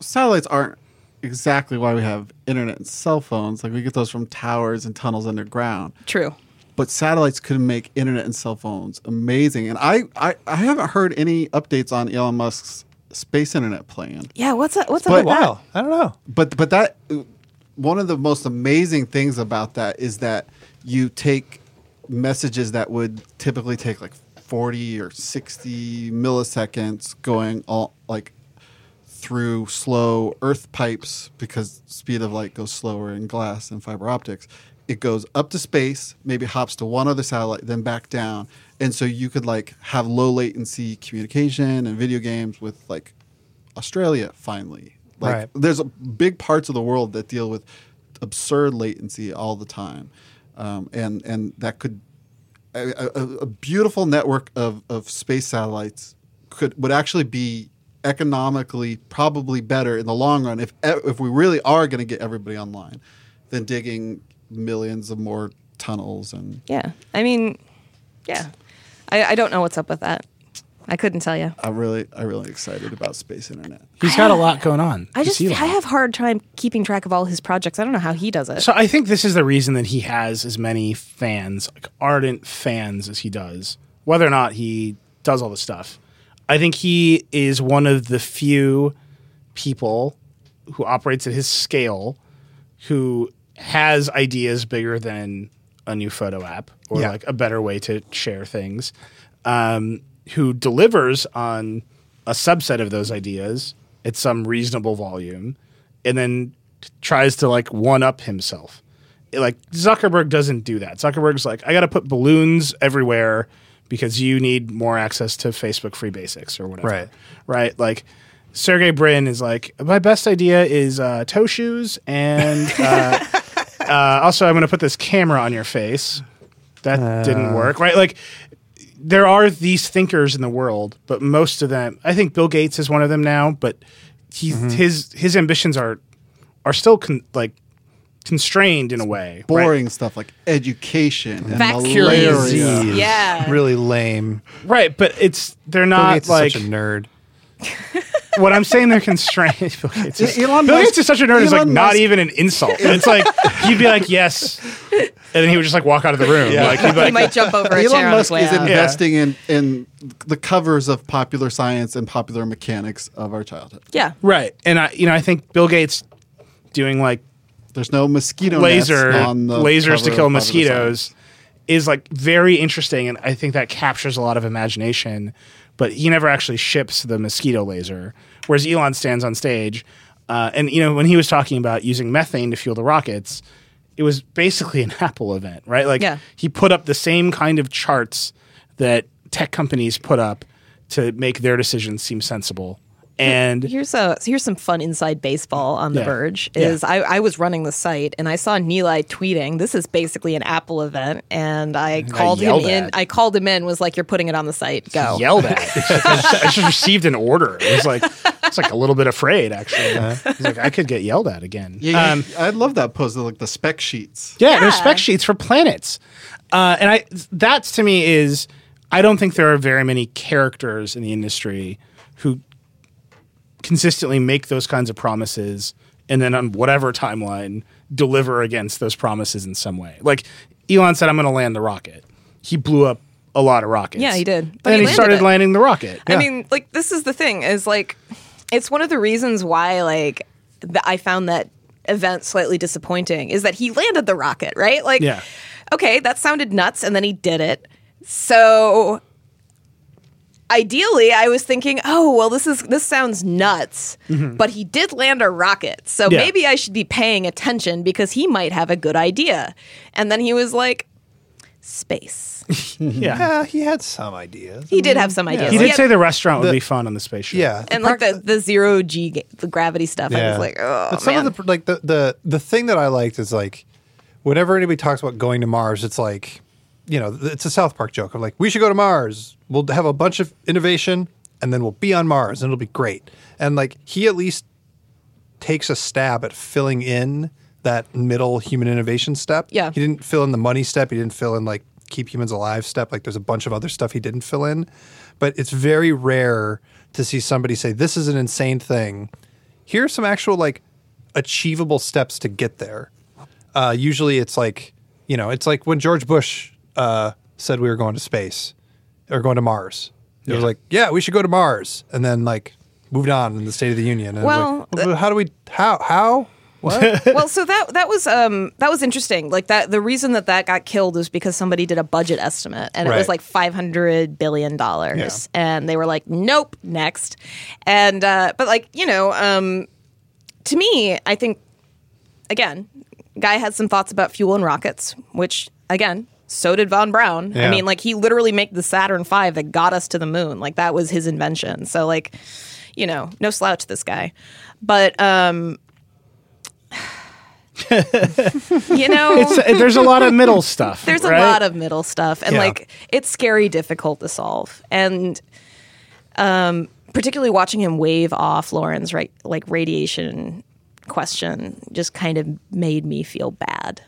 B: satellites aren't exactly why we have internet and cell phones. Like we get those from towers and tunnels underground.
D: True.
B: But satellites could make internet and cell phones amazing. And I, I, I haven't heard any updates on Elon Musk's space internet plan.
D: Yeah. What's that? What's up
B: But-
D: with that?
C: Wow. I don't know.
B: But but that one of the most amazing things about that is that you take messages that would typically take like 40 or 60 milliseconds going all like through slow earth pipes because speed of light goes slower in glass and fiber optics. It goes up to space maybe hops to one other satellite then back down. And so you could like have low latency communication and video games with like australia finally. Like
C: Right.
B: there's a big parts of the world that deal with absurd latency all the time. Um, and and that could a, a, a beautiful network of, of space satellites could would actually be economically probably better in the long run if e- if we really are going to get everybody online than digging millions of more tunnels and
D: Yeah. I mean, yeah. I, I don't know what's up with that. I couldn't tell you.
B: I'm really I'm really excited about space internet.
A: He's got a lot going on.
D: I just
A: It's
D: I have hard time keeping track of all his projects. I don't know how he does it.
A: So I think this is the reason that he has as many fans, like ardent fans, as he does. Whether or not he does all the stuff, I think he is one of the few people who operates at his scale who has ideas bigger than a new photo app or
C: Yeah.
A: like a better way to share things. Um, who delivers on a subset of those ideas at some reasonable volume, and then tries to like one up himself. It- like Zuckerberg doesn't do that. Zuckerberg's like, I got to put balloons everywhere because you need more access to Facebook free basics or whatever.
C: Right.
A: Right. Like Sergey Brin is like, my best idea is uh, toe shoes and uh, uh, also I'm going to put this camera on your face. That didn't work. Right. Like there are these thinkers in the world, but most of them, I think Bill Gates is one of them now, but he's, his his ambitions are are still con- like constrained in a way. right?
B: Boring stuff like education and
D: Vaccines.
B: malaria.
D: Yeah.
C: Really lame.
A: right? But it's they're
C: Bill
A: not
C: Gates
A: like
C: is such a nerd.
A: what I'm saying. They're constrained. Bill Gates is,
B: Elon
A: Bill
B: Musk-
A: Gates is such a nerd. Is like
B: Elon
A: not even an insult. It's like you'd be like yes, and then he would just like walk out of the room.
C: Yeah.
A: Like he'd be
D: he might jump over a chair
B: Elon
D: on his
B: Musk
D: way
B: is
D: out.
B: investing in, in the covers of popular science and popular mechanics of our childhood.
D: yeah.
A: right. And I, you know, I think Bill Gates doing like
B: There's no mosquito
A: laser
B: nets on the
A: lasers
B: cover
A: to kill mosquitoes is like very interesting and I think that captures a lot of imagination but he never actually ships the mosquito laser whereas Elon stands on stage uh, and you know when he was talking about using methane to fuel the rockets it was basically an Apple event right? Like
D: Yeah.
A: he put up the same kind of charts that tech companies put up to make their decisions seem sensible And
D: Here's a here's some fun inside baseball on the
A: Yeah.
D: Verge.
A: Yeah.
D: Is I, I was running the site and I saw Nilay tweeting. This is basically an Apple event, and I called him
A: yelled
D: in. I called him in. Was like, "You're putting it on the site. Go."
A: yelled at. I just- I just received an order. It was like it's like a little bit afraid actually. He's like I could get yelled at again.
B: Yeah,
A: Um,
B: I love that post. Like the spec sheets.
A: Yeah, there's
D: Yeah.
A: spec sheets for planets, uh, and I that's to me is I don't think there are very many characters in the industry who consistently make those kinds of promises and then on whatever timeline deliver against those promises in some way. Like Elon said, I'm going to land the rocket. He blew up a lot of rockets.
D: Yeah, he did. But
A: and
D: he
A: he, started
D: it.
A: landing the rocket.
D: I mean, like this is the thing is like it's one of the reasons why like I found that event slightly disappointing is that he landed the rocket, right? Like
A: Yeah.
D: okay, that sounded nuts and then he did it. So ideally I was thinking, "Oh, well this is this sounds nuts." Mm-hmm. But he did land a rocket. So
A: Yeah.
D: maybe I should be paying attention because he might have a good idea. And then he was like space.
A: yeah.
C: Yeah, he had some ideas.
D: He did have mm-hmm. some ideas.
A: He did
D: had-
A: say the restaurant would be fun on the spaceship.
C: Yeah,
D: and like the, the zero g ga- the gravity stuff i was like oh
C: but some
D: man.
C: of the like the, the the thing that I liked is like whenever anybody talks about going to Mars, it's like you know it's a South Park joke of like we should go to Mars. We'll have a bunch of innovation, and then we'll be on Mars, and it'll be great. And like he at least takes a stab at filling in that middle human innovation step.
D: Yeah.
C: he didn't fill in the money step. He didn't fill in like keep humans alive step. Like there's a bunch of other stuff he didn't fill in, but it's very rare to see somebody say this is an insane thing. Here are some actual like achievable steps to get there. Uh, usually it's like you know it's like when George Bush uh, said we were going to space or going to Mars. It was like yeah we should go to Mars, and then like moved on in the State of the Union. And
D: Well,
C: like, well, how do we how how? What?
D: well so that that was um that was interesting. Like that the reason that that got killed was because somebody did a budget estimate and it was like 500 billion dollars. And they were like nope next. And uh but like you know um to me i think again guy had some thoughts about fuel and rockets which again so did von braun. I mean like he literally made the saturn v that got us to the moon. Like that was his invention. So like you know no slouch this guy. But um you know
A: It's, there's a lot of middle stuff.
D: there's
A: right?
D: a lot of middle stuff. And
C: Yeah.
D: like it's scary difficult to solve. And um particularly watching him wave off Loren's right like radiation question just kind of made me feel bad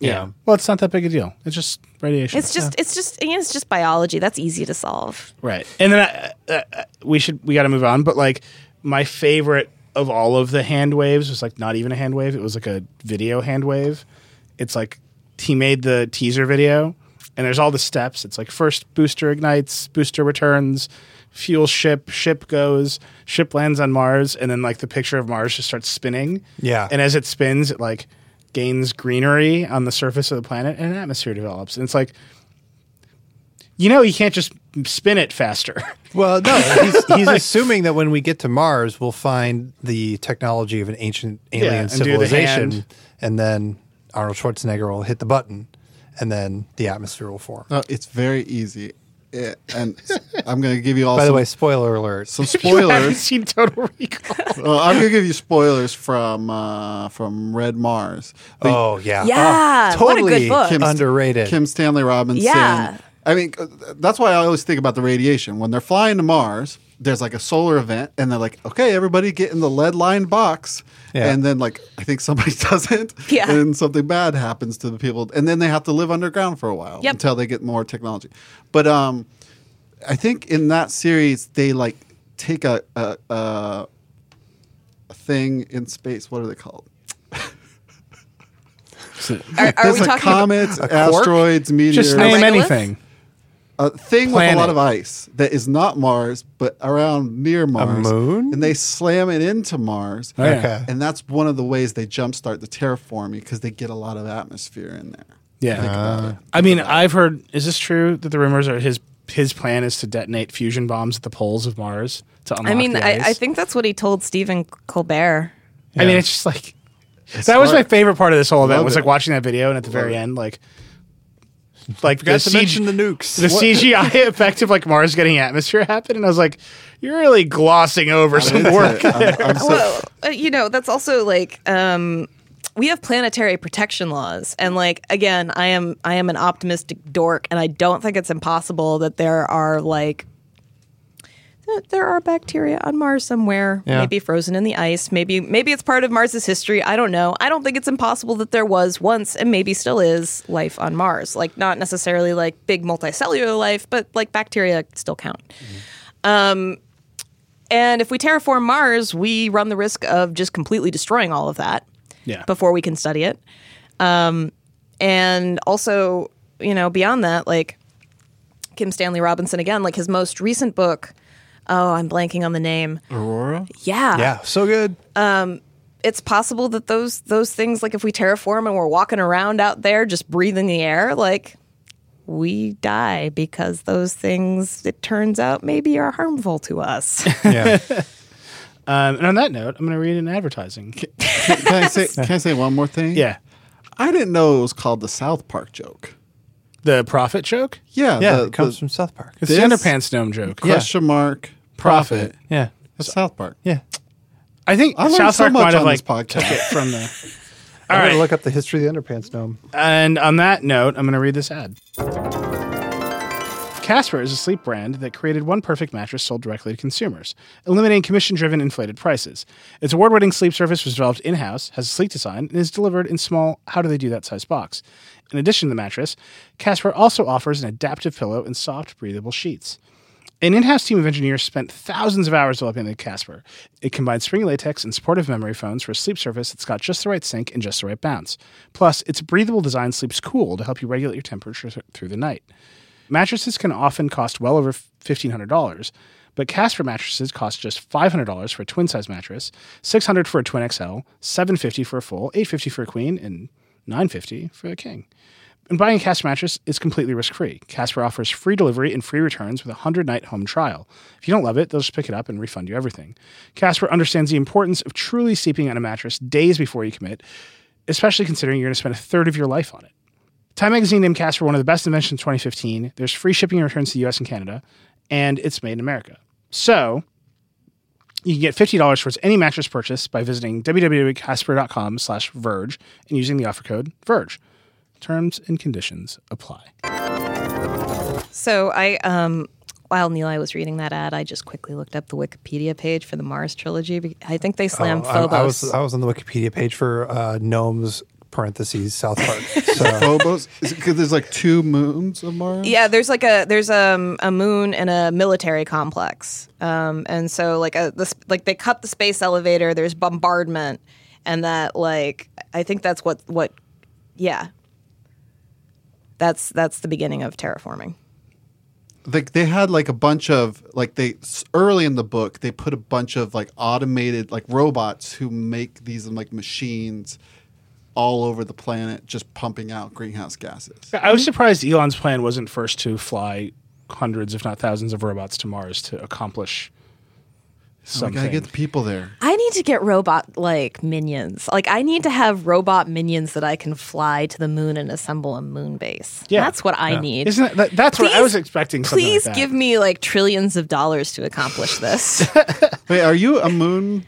A: Yeah. Well, it's not that big a deal. It's just radiation.
D: it's just it's just you know, it's just biology that's easy to solve
A: Right. And then uh, uh, we should we got to move on. But like my favorite of all of the hand waves was like not even a hand wave. It was like a video hand wave. It's like he made the teaser video, and there's all the steps. It's like first booster ignites, booster returns, fuel ship, ship goes, ship lands on Mars, and then like the picture of Mars just starts spinning.
C: Yeah.
A: And as it spins, it like gains greenery on the surface of the planet, and an atmosphere develops. And it's like. You know, you can't just spin it faster.
C: Well, no, he's, he's assuming that when we get to Mars, we'll find the technology of an ancient alien
A: Yeah, and do the
C: civilization, and then Arnold Schwarzenegger will hit the button, and then the atmosphere will form.
B: Uh, it's very easy, Eh, and I'm going to give you all.
C: By the way, spoiler alert.
B: some
A: You haven't seen Total Recall.
B: Uh, I'm going to give you spoilers from uh, from Red Mars. But
C: Oh yeah,
D: Yeah,
C: Oh,
D: what a good
C: totally
D: book.
B: Kim-
C: underrated.
B: Kim Stanley Robinson.
D: Yeah.
B: I mean, uh, that's why I always think about the radiation. When they're flying to Mars, there's like a solar event, and they're like, okay, everybody get in the lead lined box.
C: Yeah.
B: And then, like, I think somebody doesn't.
D: Yeah.
B: And something bad happens to the people. And then they have to live underground for a while
D: Yep.
B: until they get more technology. But um, I think in that series, they like take a, a, a, a thing in space. What are they called?
D: are, are we
B: like
D: talking
B: comets,
C: quark?
B: asteroids, meteors.
A: Just name
D: Megalith?
A: anything.
B: A thing with a lot of ice that is not Mars, but around near Mars.
C: A moon?
B: And they slam it into Mars.
A: Oh, yeah.
C: Okay.
B: And that's one of the ways they jumpstart the terraforming because they get a lot of atmosphere in there.
A: Yeah.
B: Think about ah. it.
A: I mean, I've heard. Is this true that the rumors are his his plan is to detonate fusion bombs at the poles of Mars to unlock
D: i mean
A: the
D: I,
A: ice?
D: I think that's what he told stephen colbert
A: I mean, it's just like that was my favorite part of this whole event
B: Love
A: was
B: it.
A: like watching that video and at the very
B: it.
A: end, like like the,
C: to mention the nukes.
A: the CGI effect of like Mars getting atmosphere happened, and I was like, "You're really glossing over some work."
B: I'm, I'm so,
D: well, uh, you know, that's also like um, we have planetary protection laws, and like again, I am I am an optimistic dork, and I don't think it's impossible that there are like that there are bacteria on Mars somewhere,
C: Yeah.
D: maybe frozen in the ice, maybe maybe it's part of Mars's history. I don't know. I don't think it's impossible that there was once and maybe still is life on Mars. Like not necessarily like big multicellular life, but like bacteria still count. Um, and if we terraform Mars, we run the risk of just completely destroying all of that
A: yeah,
D: before we can study it. Um, and also, you know, beyond that, like Kim Stanley Robinson again, like his most recent book. Oh, I'm blanking on the name.
B: Aurora.
D: Yeah,
C: yeah, so good.
D: it's possible that those those things, like if we terraform and we're walking around out there just breathing the air, like we die because those things, it turns out, maybe are harmful to us.
C: Yeah.
A: um, and on that note, I'm going to read an advertising.
B: Can, can I say? Can I say one more thing?
A: Yeah,
B: I didn't know it was called the South Park joke.
A: the profit joke.
B: Yeah.
C: yeah,
B: the,
C: it comes
B: the
C: from South Park.
A: It's
B: This-
A: the underpants gnome joke.
B: question mark profit.
C: Yeah.
B: That's South Park.
C: Yeah.
A: I think
B: I learned
A: South
B: so
A: Park
B: much
A: might have
B: on
A: like
B: this podcast.
A: took it from the.
C: I'm
A: All
C: gonna look up the history of the underpants gnome.
A: and on that note, I'm going to read this ad. Casper is a sleep brand that created one perfect mattress sold directly to consumers, eliminating commission driven inflated prices. Its award winning sleep service was developed in house, has a sleek design, and is delivered in small, how do they do that size box. In addition to the mattress, Casper also offers an adaptive pillow and soft, breathable sheets. An in house team of engineers spent thousands of hours developing the Casper. It combines spring latex and supportive memory foams for a sleep surface that's got just the right sink and just the right bounce. Plus, its breathable design sleeps cool to help you regulate your temperature th- through the night. Mattresses can often cost well over $1,500, but Casper mattresses cost just $500 for a twin size mattress, $600 for a twin XL, $750 for a full, $850 for a queen, and $950 for a king. And buying a Casper mattress is completely risk free. Casper offers free delivery and free returns with a 100 night home trial. If you don't love it, they'll just pick it up and refund you everything. Casper understands the importance of truly sleeping on a mattress days before you commit, especially considering you're going to spend a third of your life on it. Time Magazine named Casper one of the best inventions of 2015. There's free shipping and returns to the US and Canada, and it's made in America. So, you can get $50 towards any mattress purchase by visiting www.casper.com slash verge and using the offer code VERGE. Terms and conditions apply.
D: So I, um, while Nilay was reading that ad, I just quickly looked up the Wikipedia page for the Mars trilogy. I think they slammed
C: Oh, I,
D: Phobos.
C: I was I was on the Wikipedia page for uh, gnomes parentheses South Park. So
B: Phobos, because there's like two moons of Mars.
D: yeah, there's like a there's um, a moon and a military complex, um, and so like a this like they cut the space elevator. There's bombardment, and that like I think that's what what yeah. That's that's the beginning of terraforming.
B: Like they had like a bunch of like they early in the book they put a bunch of like automated like robots who make these like machines all over the planet just pumping out greenhouse gases.
A: I was surprised Elon's plan wasn't first to fly hundreds, if not thousands, of robots to Mars to accomplish So
B: we
A: something.
B: gotta get the people there.
D: I need to get robot like minions. Like I need to have robot minions that I can fly to the moon and assemble a moon base.
A: Yeah.
D: That's what I need.
A: Isn't that, that- that's what I was expecting?
D: Please
A: like that.
D: give me like trillions of dollars to accomplish this.
B: Wait, are you a moon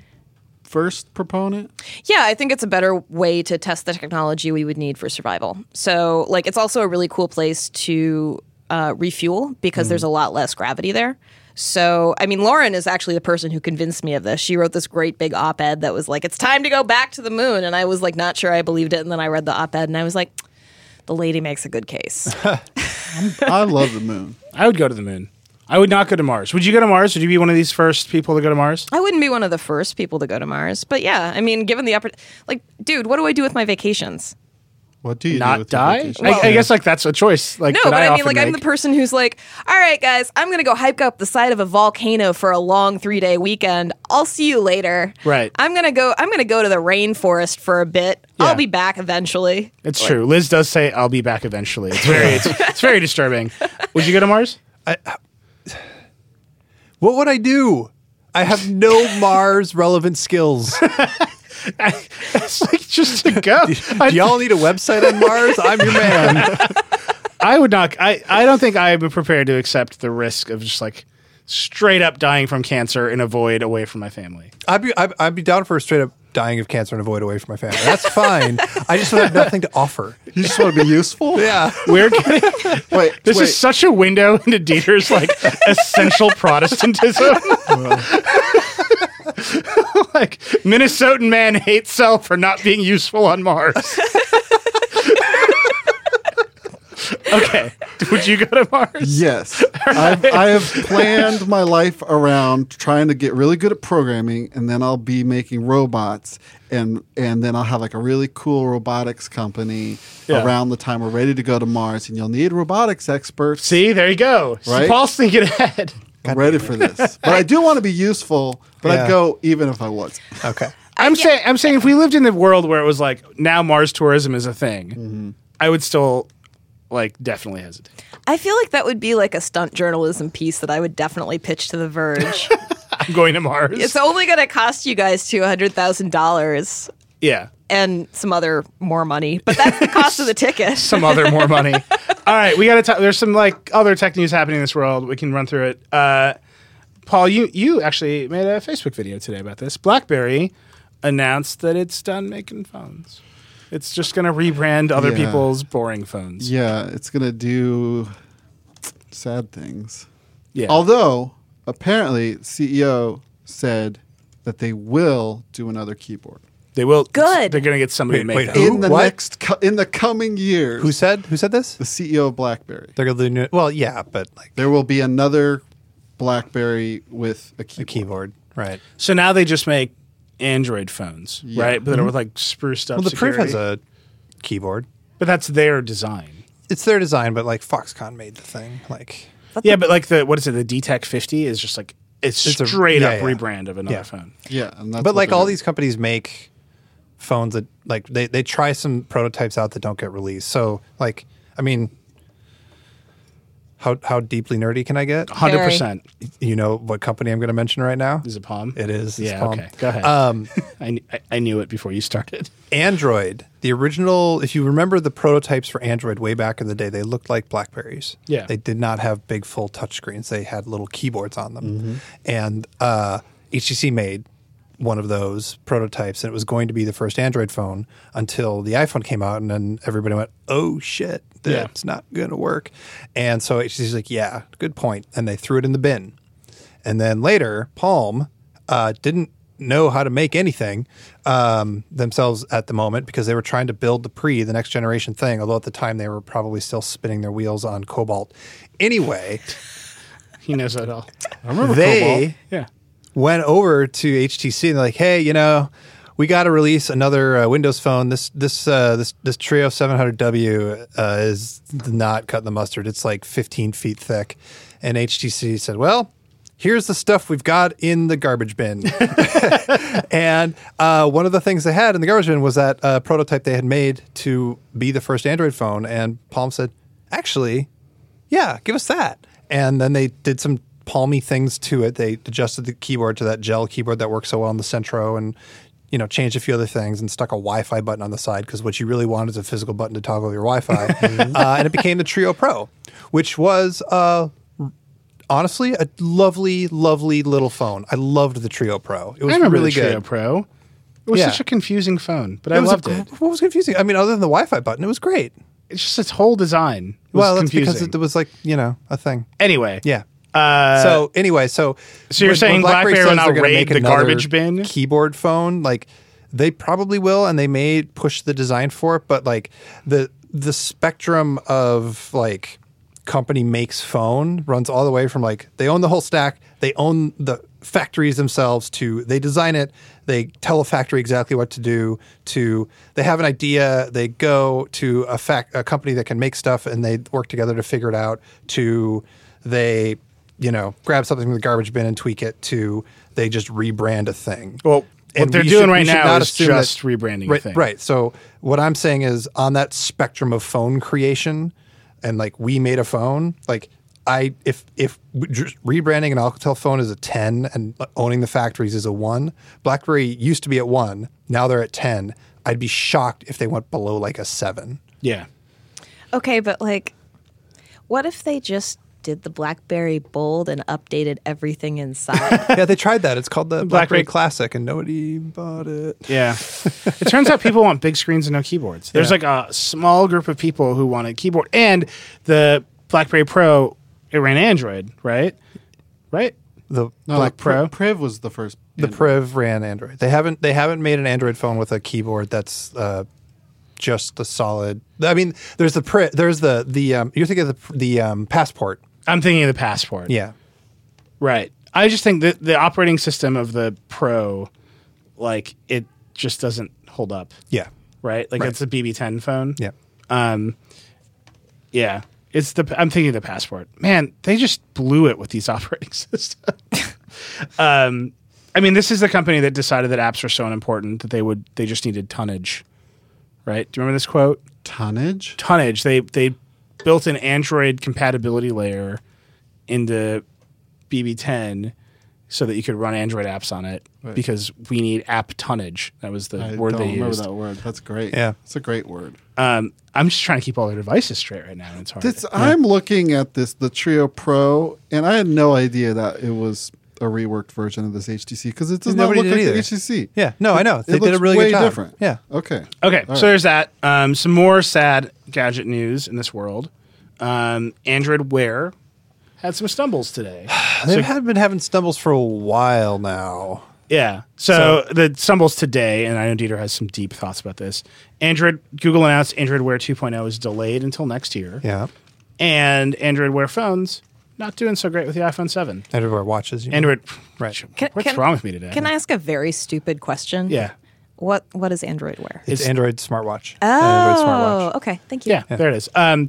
B: first proponent?
D: yeah, I think it's a better way to test the technology we would need for survival. So, like, it's also a really cool place to uh, refuel because there's a lot less gravity there. So, I mean, Loren is actually the person who convinced me of this. She wrote this great big op ed that was like, it's time to go back to the moon. And I was like, not sure I believed it. And then I read the op ed and I was like, the lady makes a good case.
B: I love the moon.
A: I would go to the moon. I would not go to Mars. Would you go to Mars? Would you be one of these first people to go to Mars?
D: I wouldn't be one of the first people to go to Mars. But yeah, I mean, given the opportunity, like, dude, what do I do with my vacations?
B: What do you do
A: Not
B: with your
A: die?
B: vacation?
A: I, I guess like that's a choice. Like
D: No,
A: that
D: but I, mean,
A: often
D: like, I'm the person who's like, all right, guys, I'm going to go hike up the side of a volcano for a long three day weekend. I'll see you later.
A: Right.
D: I'm going to go, I'm going to go to the rainforest for a bit.
A: Yeah.
D: I'll be back eventually.
A: It's true. Liz does say I'll be back eventually. It's very it's, it's very disturbing. Would you go to Mars?
C: Uh, what would I do? I have no Mars relevant skills.
A: It's like just to go.
C: Do y'all need a website on Mars? I'm your man.
A: I would not. I, I don't think I am prepared to accept the risk of just like straight up dying from cancer in a void away from my family.
C: I'd be I'd, I'd be down for a straight up dying of cancer and avoid away from my family. That's fine. I just have nothing to offer.
B: You just want to be useful?
C: Yeah.
A: We're getting
B: Wait,
A: this
B: wait.
A: is such a window into Dieter's like essential Protestantism. like Minnesotan man hates self for not being useful on Mars. okay, would you go to Mars?
B: Yes. I've, I have planned my life around trying to get really good at programming, and then I'll be making robots, and and then I'll have like a really cool robotics company
A: Yeah.
B: around the time we're ready to go to Mars, and you'll need robotics experts.
A: See, there you go. See,
B: Right?
A: Paul's thinking ahead.
B: I'm ready for this, but I do want to be useful. But
C: Yeah.
B: I'd go even if I was.
C: Okay.
A: I'm saying, I'm saying, if we lived in the world where it was like now Mars tourism is a thing,
B: Mm-hmm.
A: I would still like definitely hesitate.
D: I feel like that would be like a stunt journalism piece that I would definitely pitch to The Verge.
A: I'm going to Mars.
D: it's only going to cost you guys two hundred thousand dollars
A: yeah.
D: And some other more money, but that's the cost of the ticket.
A: some other more money. All right, we got to talk. There's some like other tech news happening in this world. We can run through it. Uh, Paul, you you actually made a Facebook video today about this. BlackBerry announced that it's done making phones. It's just going to rebrand other
B: Yeah.
A: people's boring phones.
B: Yeah, it's gonna do sad things.
A: Yeah.
B: Although apparently CEO said that they will do another keyboard
A: they will.
D: Good.
A: They're going to get somebody to make
C: wait,
A: them.
B: In the
C: What?
B: next co- in the coming years.
C: Who said who said this?
B: the CEO of BlackBerry?
C: They're gonna do new, well, yeah, but like
B: There will be another BlackBerry with a
C: a
B: keyboard.
C: keyboard, right?
A: So now they just make Android phones,
B: Yeah.
A: right? But they're mm-hmm. with like spruced up.
C: Well, the Proof has a keyboard.
A: but that's their design.
C: It's their design, but like Foxconn made the thing. Like
A: yeah, but like the what is it? The DTEK50 is just like it's,
C: It's a-
A: straight
C: yeah,
A: up
C: yeah.
A: rebrand of another
C: Yeah.
A: phone.
B: Yeah, and that's
C: but
B: what
C: like
B: they're
C: all
B: doing.
C: these companies make phones that like they, they try some prototypes out that don't get released. So like I mean how how deeply nerdy can I get?
A: Hundred percent.
C: You know what company I'm going to mention right now?
A: Is it Palm?
C: It is. It's
A: Yeah.
C: Palm.
A: Okay. Go ahead.
C: Um,
A: I, I- I knew it before you started.
C: Android, the original, if you remember the prototypes for Android way back in the day, they looked like Blackberries.
A: Yeah.
C: They did not have big full touchscreens. They had little keyboards on them.
A: Mm-hmm.
C: And uh, HTC made one of those prototypes, and it was going to be the first Android phone until the iPhone came out, and then everybody went, oh shit,
A: Yeah.
C: that's not going to work. And so she's like, yeah, good point. And they threw it in the bin. And then later, Palm uh, didn't know how to make anything um, themselves at the moment because they were trying to build the pre, the next generation thing. Although at the time they were probably still spinning their wheels on Cobalt. Anyway,
A: He knows that all.
B: I remember
C: they
B: Cobalt.
A: Yeah.
C: Went over to HTC and they're like, "Hey, you know, we got to release another uh, Windows phone. This this uh, this this Treo 700W uh, is not cutting the mustard. It's like 15 feet thick." And HTC said, "Well." Here's the stuff we've got in the garbage bin. and uh, one of the things they had in the garbage bin was that uh, prototype they had made to be the first Android phone. And Palm said, actually, yeah, give us that. And then they did some palmy things to it. They adjusted the keyboard to that gel keyboard that works so well on the Centro and you know, changed a few other things and stuck a Wi-Fi button on the side because what you really want is a physical button to toggle your Wi-Fi. uh, and it became the Treo Pro, which was uh, honestly a lovely, lovely little phone. I loved the Treo Pro. It was
A: I remember
C: really
A: the Treo
C: good.
A: Pro. It was
C: Yeah.
A: such a confusing phone, but I
C: It a
A: loved
C: gr-
A: it.
C: What was confusing? I mean, other than the Wi-Fi button, it was great.
A: It's just its whole design. Was
C: Well, that's
A: confusing.
C: because it, it was like you know a thing.
A: anyway.
C: Yeah.
A: Uh,
C: so anyway, so
A: So you're
C: when-
A: saying
C: when BlackBerry
A: BlackBerry will now raid
C: make
A: the garbage bin?
C: keyboard phone, like they probably will, and they may push the design for it. But like the the spectrum of like company makes phone runs all the way from like they own the whole stack, they own the factories themselves to they design it, they tell a factory exactly what to do. To they have an idea, they go to a fac- a company that can make stuff, and they work together to figure it out. To they you know, grab something from the garbage bin and tweak it to they just rebrand a thing.
A: Well, what they're doing
C: should-
A: right now is
C: assume that-
A: just rebranding a
C: right,
A: thing.
C: Right. So what I'm saying is on that spectrum of phone creation and like we made a phone, like I if if rebranding an Alcatel phone is a 10 and owning the factories is a 1, BlackBerry used to be at 1, now they're at 10. I'd be shocked if they went below like a 7.
A: Yeah.
D: Okay, but like What if they just did the BlackBerry Bold and updated everything inside?
C: yeah, they tried that. It's called the
A: BlackBerry-
C: BlackBerry Classic, and nobody bought it.
A: Yeah. it turns out people want big screens and no keyboards. There's
C: Yeah.
A: like a small group of people who want a keyboard. And the BlackBerry Pro, it ran Android, right? Right?
C: The
B: No,
A: Black
B: the
A: Pro?
B: Priv was the first.
C: the
B: Android.
C: Priv ran Android. They haven't they haven't made an Android phone with a keyboard that's uh, just the solid. I mean, there's the Pri, there's the the um, you're thinking of the the um, Passport.
A: I'm thinking of the Passport.
C: Yeah,
A: Right. I just think that the operating system of the Pro, like, it just doesn't hold up,
C: yeah,
A: right? Like,
C: Right.
A: it's a BB10 phone.
C: yeah.
A: Um, yeah, it's the. I'm thinking of the passport. Man, they just blew it with these operating systems. um, I mean, this is the company that decided that apps were so unimportant that they would they just needed tonnage, right? Do you remember this quote?
B: tonnage.
A: Tonnage. They they built an Android compatibility layer into BB10 so that you could run Android apps on it because we need app tonnage. That was the
B: I
A: word
B: don't
A: they
B: remember
A: used.
B: that word. That's great.
C: Yeah.
B: it's a great word.
A: Um, I'm just trying to keep all their devices straight right now, it's hard.
B: This, I'm looking at this, the Treo Pro, and I had no idea that it was a reworked version of this HTC because it does not
C: Nobody
B: look
C: did
B: like
C: either.
B: the HTC.
C: Yeah, no, I know.
B: It
C: They did
B: looks
C: a really
B: way
C: good job.
B: different.
C: Yeah.
B: Okay.
A: Okay,
B: All
A: so
B: right.
A: there's that. Um, some more sad gadget news in this world. Um, Android Wear had some stumbles today.
C: They've had been having stumbles for a while now.
A: yeah. So, the stumbles today, and I know Dieter has some deep thoughts about this. Android Google announced Android Wear 2.0 is delayed until next year,
C: Yeah,
A: and Android Wear phones not doing so great with the iPhone 7.
C: Android Wear watches. You mean.
A: Android,
C: Right.
D: Can-
A: What's
D: can-
A: wrong with me today?
D: Can I ask a very stupid question?
A: Yeah.
D: What What is Android Wear?
C: It's,
A: It's-
C: Android smartwatch.
D: Oh,
C: Android smartwatch.
D: okay. Thank you.
A: Yeah, there it is. Um,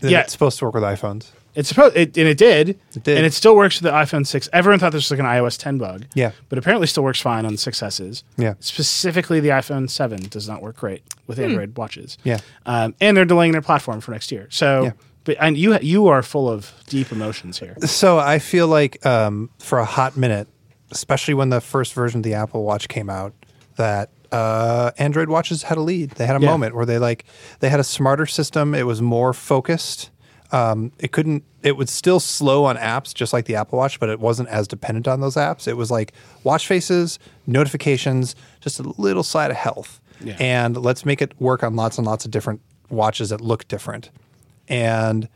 A: yeah,
C: it's supposed to work with iPhones.
A: It's supposed, it, and it did,
C: It did.
A: and it still works with the iPhone six. Everyone thought this was like an iOS ten bug,
C: Yeah.
A: but apparently still works fine on 6s.
C: Yeah.
A: specifically the iPhone seven does not work great with Android watches.
C: Yeah.
A: um, and they're delaying their platform for next year. So,
C: Yeah.
A: But and you you are full of deep emotions here.
C: So I feel like um, for a hot minute, especially when the first version of the Apple Watch came out, that uh, Android watches had a lead. They had a
A: Yeah.
C: moment where they like they had a smarter system. It was more focused. Um, it couldn't. It was still slow on apps, just like the Apple Watch, but it wasn't as dependent on those apps. It was like watch faces, notifications, just a little side of health,
A: Yeah.
C: and let's make it work on lots and lots of different watches that look different and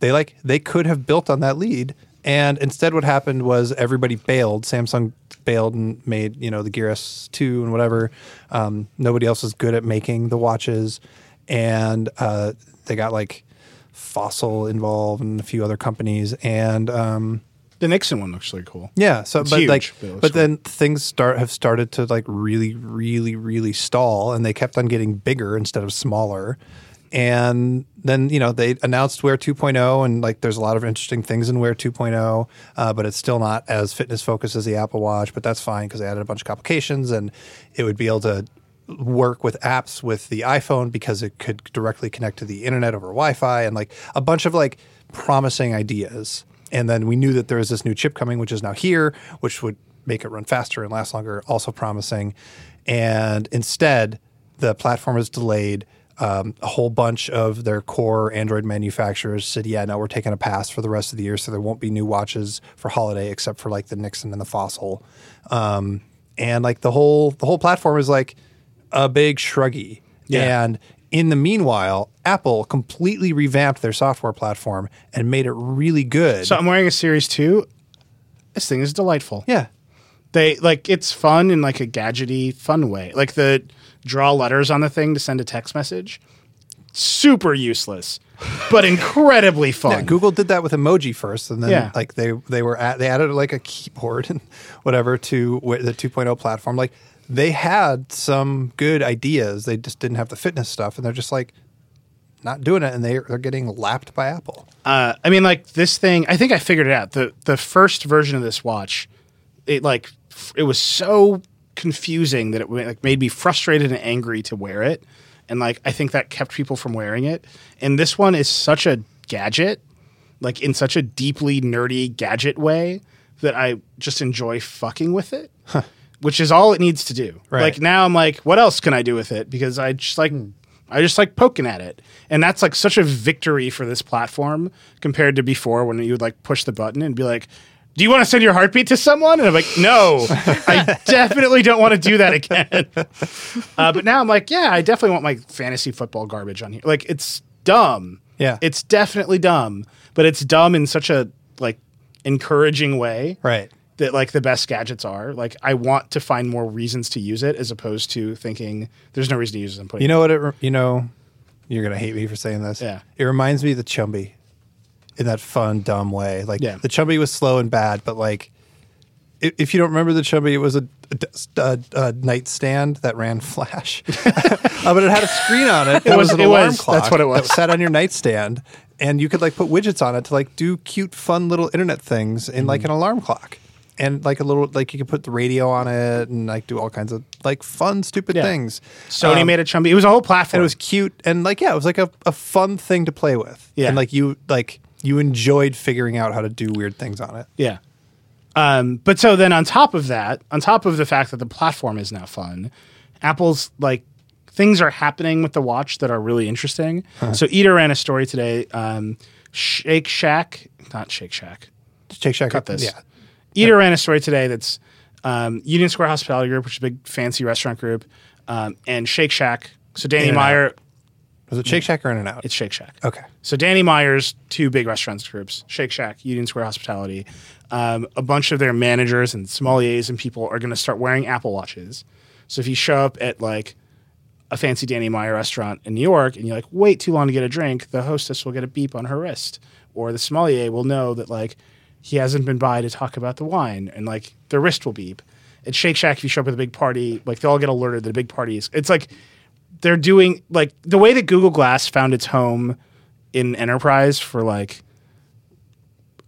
C: they like they could have built on that lead and instead what happened was everybody bailed samsung bailed and made you know the gear s2 and whatever um, nobody else was good at making the watches and uh, they got like fossil involved and a few other companies and um,
A: The Nixon one looks really cool.
C: yeah. So,
A: It's
C: but
A: huge,
C: like,
A: but
C: but then things start have started to like really, really, really stall, and they kept on getting bigger instead of smaller. And then you know they announced Wear 2.0, and like there's a lot of interesting things in Wear 2.0, uh, but it's still not as fitness focused as the Apple Watch. But that's fine because they added a bunch of complications, and it would be able to work with apps with the iPhone because it could directly connect to the internet over Wi-Fi, and like a bunch of like promising ideas. And then we knew that there was this new chip coming, which is now here, which would make it run faster and last longer, also promising. And instead, the platform is delayed. Um, a whole bunch of their core Android manufacturers said, "Yeah, no, we're taking a pass for the rest of the year, so there won't be new watches for holiday, except for like the Nixon and the Fossil." Um, and like the whole the whole platform is like a big shruggy.
A: Yeah.
C: And in the meanwhile, Apple completely revamped their software platform and made it really good.
A: So I'm wearing a Series two. This thing is delightful.
C: yeah.
A: They like it's fun in like a gadgety fun way. Like the draw letters on the thing to send a text message. Super useless, but incredibly fun.
C: Yeah, Google did that with emoji first, and then
A: Yeah.
C: like they they were at, they added like a keyboard and whatever to the 2.0 platform. Like they had some good ideas, they just didn't have the fitness stuff, and they're just like not doing it, and they they're getting lapped by Apple.
A: Uh, I mean, like this thing. I think I figured it out. the The first version of this watch, it like it was so confusing that it like made me frustrated and angry to wear it, and like I think that kept people from wearing it. And this one is such a gadget, like in such a deeply nerdy gadget way that I just enjoy fucking with it. Which is all it needs to do.
C: Right.
A: Like now, I'm like, what else can I do with it? Because I just like I just like poking at it. And that's like such a victory for this platform compared to before when you would like push the button and be like, do you want to send your heartbeat to someone? And I'm like, no, I definitely don't want to do that again. Uh, but now I'm like, yeah, I definitely want my fantasy football garbage on here. Like, it's dumb.
C: Yeah.
A: It's definitely dumb, but it's dumb in such a like encouraging way
C: Right.
A: that like the best gadgets are. Like I want to find more reasons to use it as opposed to thinking there's no reason to use it. I'm putting
C: You know what? It re- you know, you're gonna hate me for saying this.
A: Yeah.
C: It reminds me of the Chumby, in that fun, dumb way. Like
A: Yeah.
C: the Chumby was slow and bad, but like, i- if you don't remember the Chumby, it was a, a, a- nightstand that ran Flash, Uh, but it had a screen on it. It
A: was-
C: was an
A: it
C: alarm
A: was.
C: clock.
A: That's what it was.
C: That sat on your nightstand, and you could like put widgets on it to like do cute, fun little internet things in
A: Mm-hmm.
C: like an alarm clock. And like a little, like you could put the radio on it and like do all kinds of like fun, stupid
A: Yeah.
C: things.
A: Sony
C: Um,
A: made a chumby. It was a whole platform.
C: and it was cute and like yeah it was like a, a fun thing to play with
A: Yeah.
C: and like you like you enjoyed figuring out how to do weird things on it
A: Yeah. Um, but so then on top of that, on top of the fact that the platform is now fun, Apple's like things are happening with the watch that are really interesting. So Eater ran a story today. Um, Shake Shack, not Shake Shack.
C: Shake Shack
A: Cut this.
C: yeah
A: Eater ran a story today that's um, Union Square Hospitality Group, which is a big fancy restaurant group, um, and Shake Shack. So Danny. Meyer,
C: was it Shake Shack or In and Out
A: it's Shake Shack.
C: okay
A: So Danny Meyer's, two big restaurants groups, Shake Shack, Union Square Hospitality. Um, a bunch of their managers and sommeliers and people are going to start wearing Apple Watches. So if you show up at like a fancy Danny Meyer restaurant in New York and you like wait too long to get a drink, the hostess will get a beep on her wrist, or the sommelier will know that like he hasn't been by to talk about the wine, and like their wrist will beep. At Shake Shack, if you show up at a big party, like they all get alerted that a big party is. It's like they're doing like the way that Google Glass found its home in enterprise for like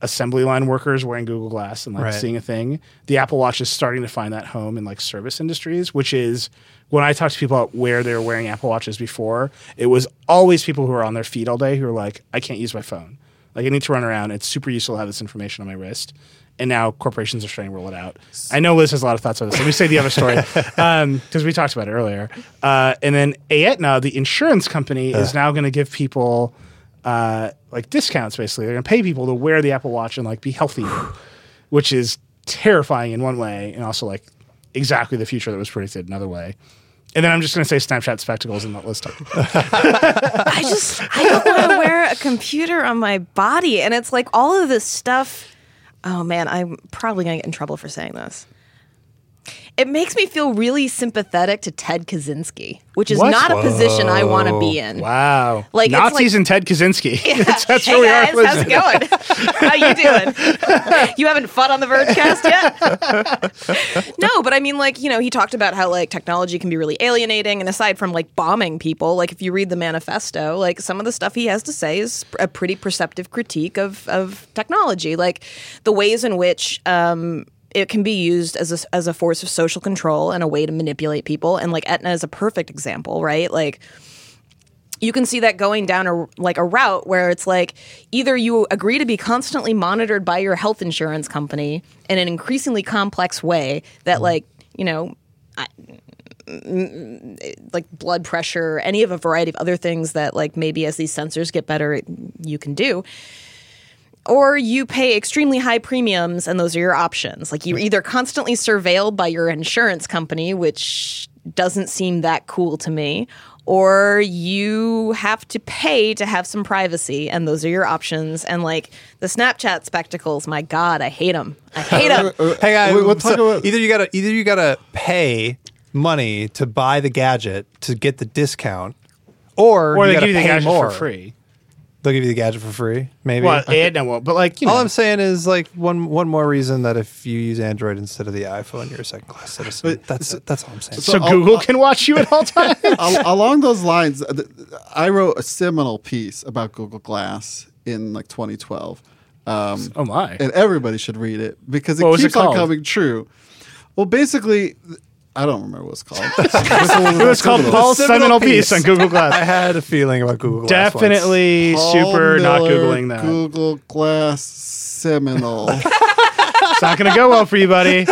A: assembly line workers wearing Google Glass and like
C: Right.
A: seeing a thing. The Apple Watch is starting to find that home in like service industries, which is when I talk to people about where they were wearing Apple Watches before, it was always people who are on their feet all day who are like, I can't use my phone. Like I need to run around. It's super useful to have this information on my wrist. And now corporations are starting to roll it out. I know Liz has a lot of thoughts on this. Let me say the other story because we talked about it earlier. Uh, and then Aetna, the insurance company, is now going to give people uh, like discounts. Basically, they're going to pay people to wear the Apple Watch and like be healthy, which is terrifying in one way, and also like exactly the future that was predicted another way. And then I'm just going to say Snapchat spectacles and not Liz talking.
D: I just I don't want to wear a computer on my body, and it's like all of this stuff. Oh man, I'm probably gonna get in trouble for saying this. It makes me feel really sympathetic to Ted Kaczynski, which is
A: What?
D: not a position I want to be in.
A: Wow,
D: Like,
A: Nazis
D: like-
A: and Ted Kaczynski. that's that's
D: hey
A: where we
D: guys,
A: are.
D: How's it going? How you doing? you haven't fought on the Vergecast yet? no, but I mean, like you know, he talked about how like technology can be really alienating, and aside from like bombing people, like if you read the manifesto, like some of the stuff he has to say is a pretty perceptive critique of of technology, like the ways in which. Um, it can be used as a, as a force of social control and a way to manipulate people. And like Aetna is a perfect example, right? Like, you can see that going down a like a route where it's like either you agree to be constantly monitored by your health insurance company in an increasingly complex way that like you know I, mm, like blood pressure any of a variety of other things that like maybe as these sensors get better you can do or you pay extremely high premiums and those are your options like you're either constantly surveilled by your insurance company which doesn't seem that cool to me or you have to pay to have some privacy and those are your options and like the snapchat spectacles my god i hate them i hate them
C: hey guys
B: Wait, let's
C: so
B: about-
C: either you gotta either you gotta pay money to buy the gadget to get the discount or,
A: or
C: you
A: they
C: gotta
A: give you the
C: pay
A: gadget
C: more.
A: for free.
C: They'll give you the gadget for free maybe
A: Well, Aetna won't, but like you know,
C: all I'm saying is like one one more reason that if you use Android instead of the iPhone, you're a second class citizen.
B: But-
C: that's that's all I'm saying.
A: so,
B: So I'll-
A: Google
B: I'll-
A: can watch you at all times.
B: Al- along those lines, th- I wrote a seminal piece about Google Glass in like 2012. Um,
A: oh my!
B: and everybody should read it because it
A: What was it
B: keeps on
A: called?
B: coming true. Well, basically, I don't remember what it's called.
A: It was called Paul's
C: seminal
A: seminal piece
C: piece.
A: on Google Glass.
C: I had a feeling about Google Glass once.
A: Definitely
B: Paul
A: super not googling that.
B: Google Glass seminal.
A: It's not going to go well for you, buddy.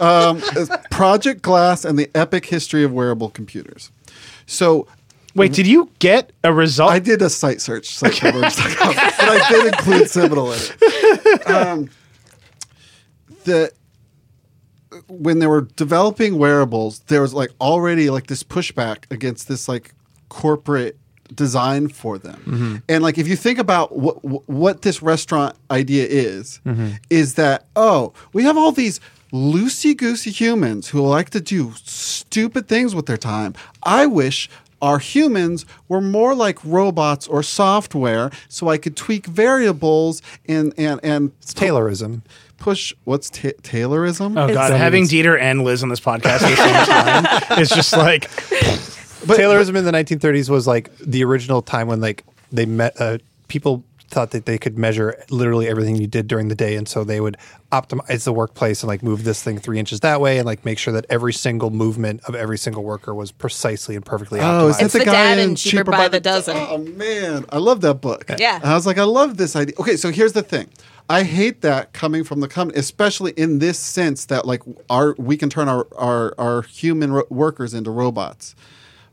B: um, it's Project Glass and the Epic History of Wearable Computers. So
A: Wait, did you get a result?
B: I did a site search, siteconverge.com, but I did include Seminole in it. Um, the when they were developing wearables, there was like already like this pushback against this like corporate design for them. Mm-hmm. And like if you think about what what this restaurant idea is, mm-hmm. is that oh, we have all these loosey goosey humans who like to do stupid things with their time. I wish our humans were more like robots or software so I could tweak variables and and and
C: It's Taylorism.
B: Push what's ta- Taylorism?
A: oh god,
C: It's-
A: having Dieter and Liz on this podcast at the same time is just like
C: Taylorism in the 1930s was like the original time when like they met uh, people thought that they could measure literally everything you did during the day and so they would optimize the workplace and like move this thing three inches that way and like make sure that every single movement of every single worker was precisely and perfectly
B: Oh, is
C: optimized.
B: that
D: It's
B: the
D: the
B: guy
D: dad
B: in
D: in Cheaper by the Dozen.
B: Oh man, I love that book.
D: Yeah.
B: and I was like, I love this idea. Okay, so here's the thing. I hate that coming from the company, especially in this sense that like our we can turn our our, our human ro- workers into robots.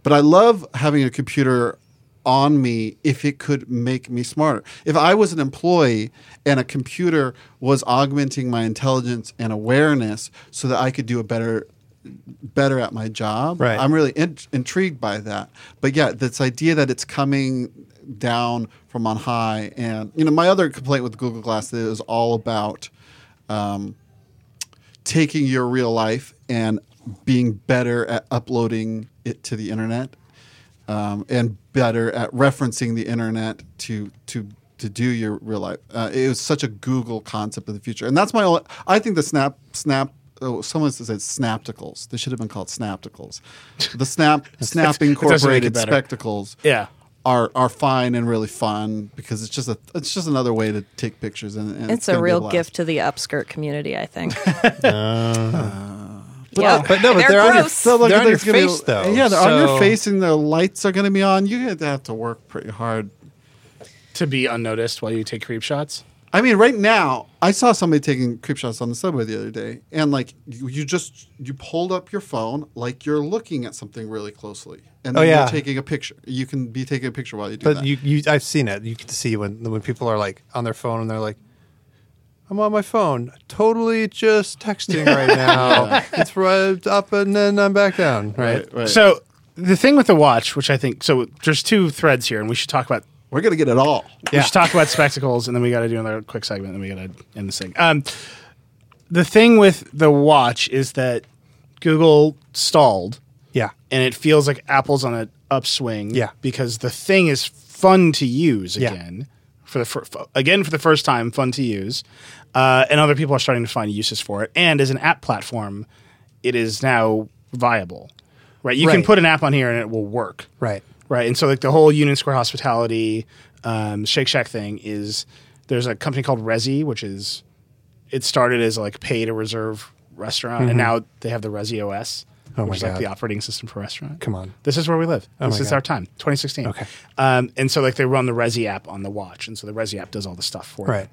B: But I love having a computer on me if it could make me smarter. If I was an employee and a computer was augmenting my intelligence and awareness so that I could do a better better at my job.
C: Right.
B: I'm really in- intrigued by that. But yeah, this idea that it's coming down from on high, and you know, my other complaint with Google Glass is all about um, taking your real life and being better at uploading it to the internet, um, and better at referencing the internet to to to do your real life. Uh, it was such a Google concept of the future, and that's my. Only, I think the snap snap. Oh, someone said snapticles. They should have been called snapticles. The snap snap
A: doesn't make it
B: incorporated spectacles
A: yeah.
B: Are are fine and really fun because it's just a it's just another way to take pictures and, and
D: It's
B: gonna
D: a real
B: blast.
D: gift to the upskirt community, I think.
B: Uh, but,
D: yeah,
C: but no, but
D: they're,
C: they're on your-
B: So like
C: They're on your
B: gonna be-
C: face, though,
B: Yeah, they're on your face and the lights are going to be on. You're going to have to work pretty hard.
A: To be unnoticed while you take creep shots.
B: I mean, right now, I saw somebody taking creep shots on the subway the other day, and like you, you just you pulled up your phone like you're looking at something really closely, and
C: Oh,
B: then
C: yeah.
B: you're taking a picture. You can be taking a picture while you do
C: But
B: that.
C: you, you, I've seen it. You can see when when people are like on their phone and they're like, "I'm on my phone, totally just texting right now. It's right up and then I'm back down." Right.
B: right, right.
A: So the thing with the watch, which I think so there's two threads here, and we should talk about
B: We're gonna get it all. Yeah.
A: We should talk about spectacles, and then we got to do another quick segment, and then we got to end this thing. Um, the thing with the watch is that Google stalled,
C: Yeah.
A: and it feels like Apple's on an upswing.
C: Yeah.
A: because the thing is fun to use
C: Yeah.
A: again for the fir- again for the first time, fun to use, uh, and other people are starting to find uses for it. And as an app platform, it is now viable. Right, you can put an app on here and it will work
C: Right.
A: Right? And so like the whole Union Square Hospitality um, Shake Shack thing is there's a company called Resy, which is it started as like pay to reserve restaurant, and now they have the Resy OS,
C: Mm-hmm. Oh
A: which is like the operating system for restaurant.
C: Come on.
A: This is where we live.
C: Oh
A: this is
C: God.
A: our time, 2016.
C: Okay.
A: Um, and so like they run the Resy app on the watch, and so the Resy app does all the stuff for it.
C: Right.
A: it.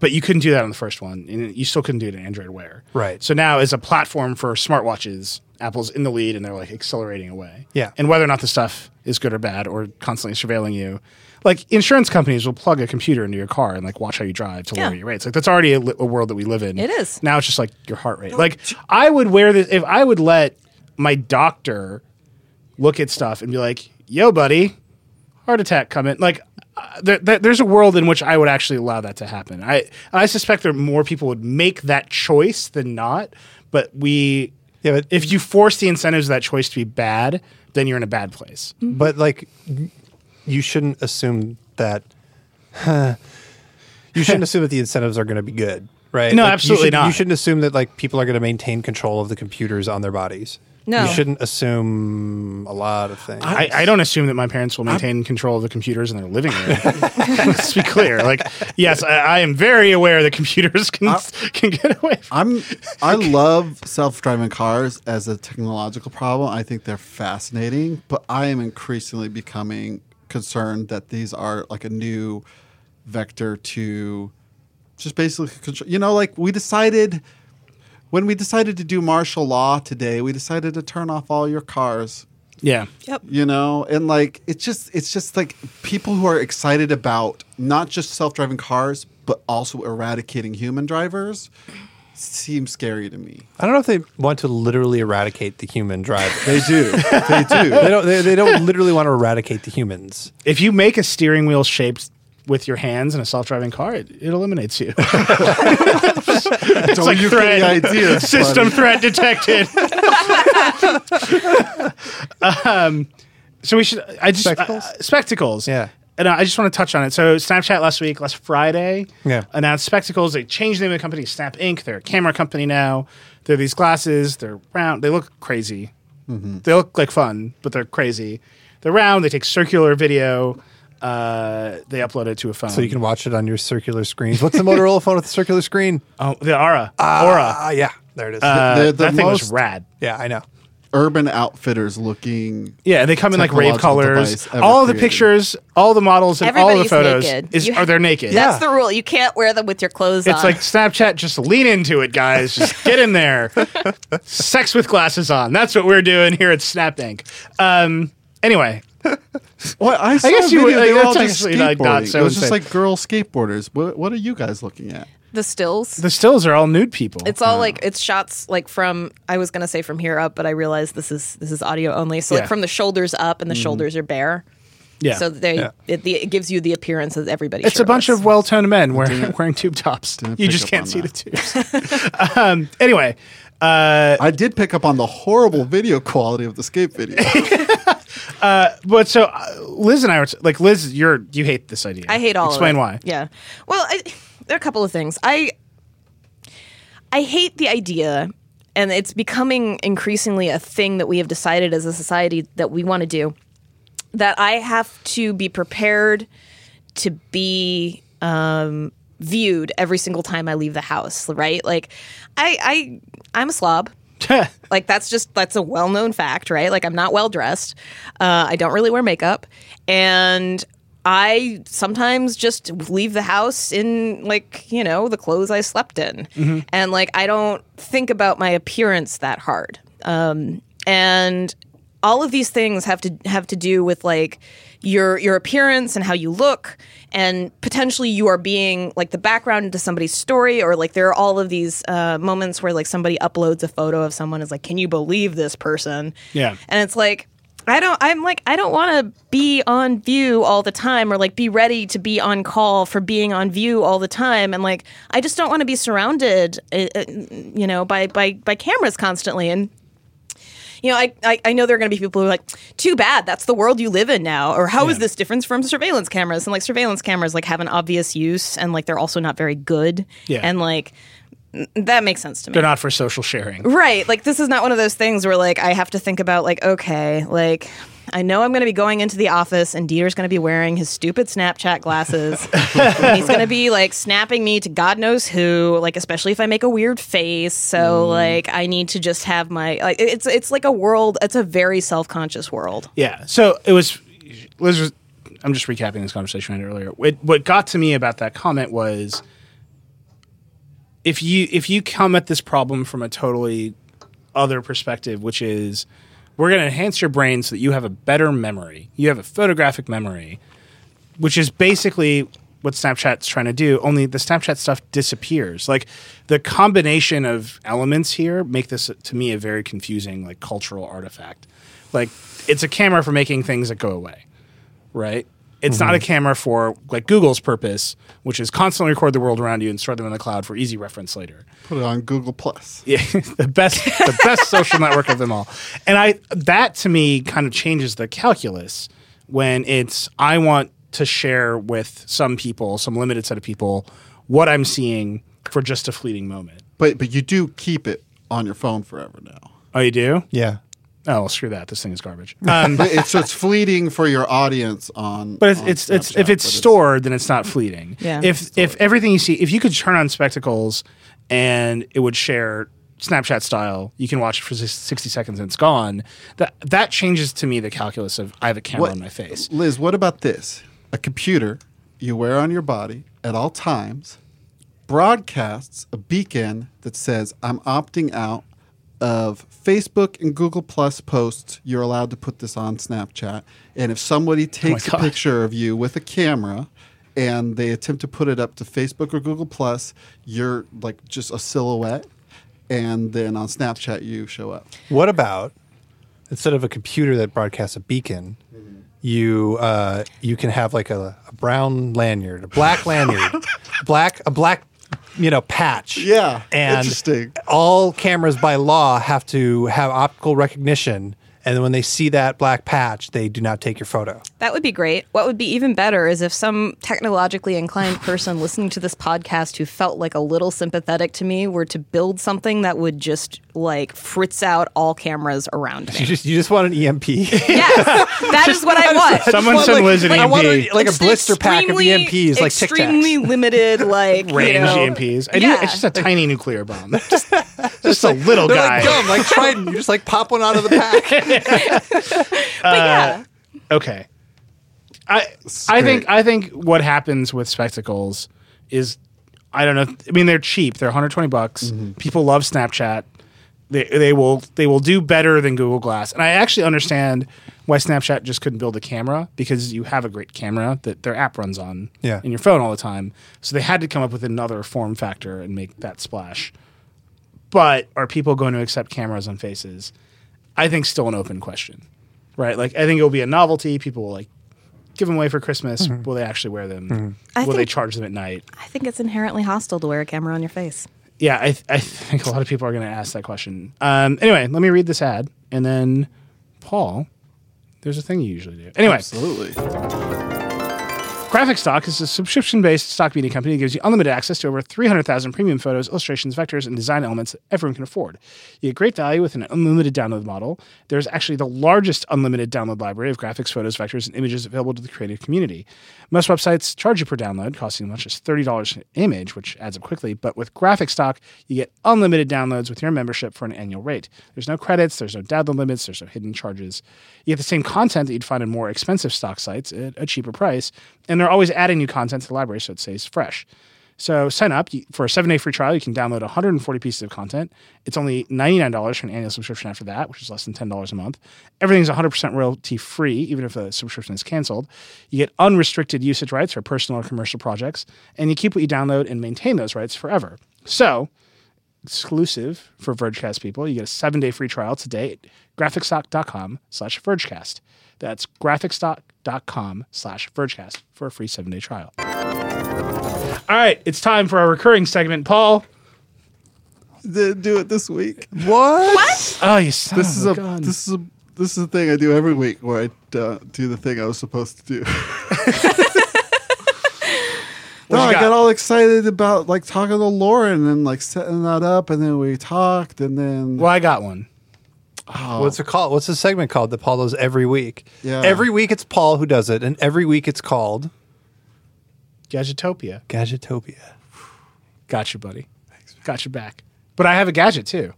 A: But you couldn't do that on the first one, and you still couldn't do it in Android Wear.
C: Right.
A: So now, as a platform for smartwatches, Apple's in the lead, and they're like accelerating away.
C: Yeah.
A: And whether or not the stuff is good or bad, or constantly surveilling you, like insurance companies will plug a computer into your car and like watch how you drive to lower
D: Yeah.
A: your rates. Like that's already a, li- a world that we live in.
D: It is.
A: Now it's just like your heart rate. Like I would wear this if I would let my doctor look at stuff and be like, "Yo, buddy, heart attack coming." Like, uh, there, there- there's a world in which I would actually allow that to happen. I I suspect that more people would make that choice than not. But we,
C: Yeah, but
A: if you force the incentives of that choice to be bad, then you're in a bad place. Mm-hmm.
C: but like you shouldn't assume that you shouldn't assume that the incentives are going to be good right
A: No,
C: Like, you
A: absolutely
C: should-
A: not.
C: you shouldn't assume that like people are going to maintain control of the computers on their bodies
D: No.
C: you shouldn't assume a lot of things
A: I, I don't assume that my parents will maintain control of the computers in their living room. Let's be clear. Like, yes, I, I am very aware that computers can can get away. From
B: I'm I love self-driving cars as a technological problem. I think they're fascinating, but I am increasingly becoming concerned that these are like a new vector to just basically control. You know, like we decided when we decided to do martial law today, we decided to turn off all your cars
A: Yeah.
D: Yep.
B: you know and like it's just it's just like people who are excited about not just self-driving cars but also eradicating human drivers seems scary to me
C: I don't know if they want to literally eradicate the human driver.
B: they do they do
C: they don't. They, they don't literally want to eradicate the humans.
A: If you make a steering wheel shaped with your hands in a self-driving car, it, it eliminates you.
B: it's
A: like
B: you
A: threat.
B: get the idea
A: System
B: funny.
A: threat detected. um, so we should. I just
C: Spectacles?
A: uh, spectacles.
C: Yeah.
A: And uh, I just want to touch on it. So Snapchat last week, last Friday,
C: Yeah.
A: announced spectacles. They changed the name of the company, to Snap Inc. They're a camera company now. They're these glasses. They're round. They look crazy. They look like fun, but they're crazy. They're round. They take circular video. Uh, they upload it to a phone.
C: So you can watch it on your circular screens. What's the Motorola phone with the circular screen?
A: Oh, the Aura. Aura.
C: Ah, yeah, there it is.
A: Uh,
B: They're the
A: that thing was rad.
C: yeah, I know.
B: urban outfitters looking
A: Yeah, they come in like rave colors. All of the
B: created.
A: pictures, all the models, and all the photos
D: naked.
A: is
D: You
A: are they're naked.
C: Yeah.
D: That's the rule. You can't wear them with your clothes on.
A: It's
D: on.
A: like Snapchat. Just lean into it, guys. Just get in there. Sex with glasses on. That's what we're doing here at Snap Inc. Um, anyway,
B: What I saw
A: guess
B: a
A: you
B: video,
A: would-
B: they were all just
A: actually, like, not
B: skateboarding.
A: so
B: it was just like girl skateboarders. What, what are you guys looking at?
D: the stills.
A: the stills are all nude people.
D: It's all like it's shots like from I was gonna say from here up, but I realized this is this is audio only. So
A: Yeah.
D: like from the shoulders up, and the shoulders are bare.
A: yeah.
D: So they
C: Yeah.
D: it, the, it gives you the appearance of everybody.
A: it's a bunch of well-toned men wearing wearing tube tops. You just can't see
B: that.
A: the tubes. um, anyway, uh,
B: I did pick up on the horrible video quality of the skate video.
A: but so uh, Liz and I were like Liz, you're you hate this idea.
D: I hate all.
A: Explain
D: of it.
A: why.
D: Yeah. Well, I, there are a couple of things. I I hate the idea, and it's becoming increasingly a thing that we have decided as a society that we want to do. That I have to be prepared to be um, viewed every single time I leave the house. Right? Like, I I I'm a slob. Like that's just that's a well known fact, right? Like I'm not well dressed. Uh, I don't really wear makeup, and I sometimes just leave the house in like you know the clothes I slept in, and like I don't think about my appearance that hard. Um, and all of these things have to have to do with like your your appearance and how you look. And potentially you are being like the background into somebody's story or like there are all of these uh, moments where like somebody uploads a photo of someone is like can you believe this person?
A: Yeah.
D: and it's like I don't I'm like I don't want to be on view all the time or like be ready to be on call for being on view all the time. And like I just don't want to be surrounded uh, uh, you know by by by cameras constantly. And you know, I, I, I know there are going to be people who are like, too bad, that's the world you live in now. Or how is
A: Yeah.
D: this different from surveillance cameras? And like surveillance cameras like have an obvious use and like they're also not very good.
A: Yeah.
D: And like that makes sense to me.
A: They're not for social sharing.
D: Right. Like this is not one of those things where like I have to think about like, okay, like I know I'm going to be going into the office and Dieter's going to be wearing his stupid Snapchat glasses. and he's going to be like snapping me to God knows who, like especially if I make a weird face. So mm. like I need to just have my like it's it's like a world, it's a very self-conscious world.
A: Yeah. So it was Liz was I'm just recapping this conversation I had earlier. It, what got to me about that comment was if you if you come at this problem from a totally other perspective, which is we're going to enhance your brain so that you have a better memory. You have a photographic memory, which is basically what Snapchat's trying to do. Only the Snapchat stuff disappears. Like the combination of elements here make this to me a very confusing like cultural artifact. Like it's a camera for making things that go away, right? It's not a mm-hmm. camera for like Google's purpose, which is constantly record the world around you and store them in the cloud for easy reference later.
B: Put it on Google Plus.
A: Yeah, the best the best social network of them all. And I that to me kind of changes the calculus when it's I want to share with some people, some limited set of people, what I'm seeing for just a fleeting moment.
B: But but you do keep it on your phone forever now.
A: Oh, you do?
C: Yeah.
A: Oh, well, screw that. This thing is garbage. Um,
B: But it's so it's fleeting for your audience on.
A: but it's
B: on
A: it's, it's if it's
B: but
A: stored, then it's not fleeting.
D: Yeah.
A: If if everything you see, if you could turn on spectacles and it would share Snapchat style, you can watch it for sixty seconds and it's gone. That that changes to me the calculus of I have a camera
B: What-
A: on my face.
B: Liz, what about this? A computer you wear on your body at all times broadcasts a beacon that says, I'm opting out of Facebook and Google Plus posts, you're allowed to put this on Snapchat. And if somebody takes a picture of you with a camera and they attempt to put it up to Facebook or Google Plus, you're like just a silhouette. And then on Snapchat, you show up.
C: What about instead of a computer that broadcasts a beacon, you uh, you can have like a, a brown lanyard, a black lanyard, black a black you know patch.
B: Yeah,
C: and
B: interesting.
C: all cameras by law have to have optical recognition. And when they see that black patch, they do not take your photo.
D: That would be great. What would be even better is if some technologically inclined person listening to this podcast who felt like a little sympathetic to me were to build something that would just like fritz out all cameras around
C: You
D: me.
C: just you just want an EMP.
D: yes, that is what I want.
A: Someone
C: Well,
A: send
C: like-
A: Liz an
C: like, I want
A: EMP.
C: a- like a blister pack of
D: extremely-
C: EMPs, like Tic Tacs.
D: extremely limited, like you
A: range
D: know-
A: EMPs. I do,
D: Yeah.
A: it's just a tiny nuclear bomb. Just, just a little
C: They're
A: guy.
C: like gum, like Trident. You just like pop one out of the pack.
D: But yeah,
A: okay. I I think I think what happens with spectacles is I don't know. I mean, they're cheap. They're 120 bucks.
C: Mm-hmm.
A: People love Snapchat. They they will they will do better than Google Glass. And I actually understand why Snapchat just couldn't build a camera because you have a great camera that their app runs on
C: Yeah.
A: in your phone all the time. So they had to come up with another form factor and make that splash. But are people going to accept cameras on faces? I think still an open question, right? Like I think it will be a novelty. People will like give them away for Christmas.
C: Mm-hmm.
A: Will they actually wear them?
D: I
A: will they charge them at night?
D: I think it's inherently hostile to wear a camera on your face.
A: Yeah, I, th- I think a lot of people are going to ask that question. Um, anyway, let me read this ad, and then Paul, there's a thing you usually do. Anyway,
B: Absolutely.
A: Graphic Stock is a subscription-based stock media company that gives you unlimited access to over 300,000 premium photos, illustrations, vectors, and design elements that everyone can afford. You get great value with an unlimited download model. There's actually the largest unlimited download library of graphics, photos, vectors, and images available to the creative community. Most websites charge you per download, costing as much as $30 an image, which adds up quickly. But with Graphic Stock, you get unlimited downloads with your membership for an annual rate. There's no credits, there's no download limits, there's no hidden charges. You get the same content that you'd find in more expensive stock sites at a cheaper price, and they're always adding new content to the library so it stays fresh. So sign up for a seven day free trial. You can download 140 pieces of content. It's only $99 for an annual subscription after that, which is less than $10 a month. Everything's 100% royalty free, even if the subscription is canceled. You get unrestricted usage rights for personal or commercial projects, and you keep what you download and maintain those rights forever. So, exclusive for Vergecast people, you get a seven day free trial today at graphicstock.com slash Vergecast. That's graphicstock.com slash Vergecast for a free seven day trial. All right, it's time for our recurring segment. Paul.
B: Did do it this week.
C: what? What?
A: Oh, you son
B: This is
A: of
B: a
A: a gun.
B: this is a this is a thing I do every week where I uh, do the thing I was supposed to do. no, I
A: got?
B: got all excited about like talking to Loren and like setting that up, and then we talked, and then
A: well, I got one. Oh.
C: What's it called? What's the segment called that Paul does every week?
B: Yeah.
C: Every week it's Paul who does it, and every week it's called
A: Gadgetopia.
C: Gadgetopia.
A: Got you, buddy. Got your back. But I have a gadget too.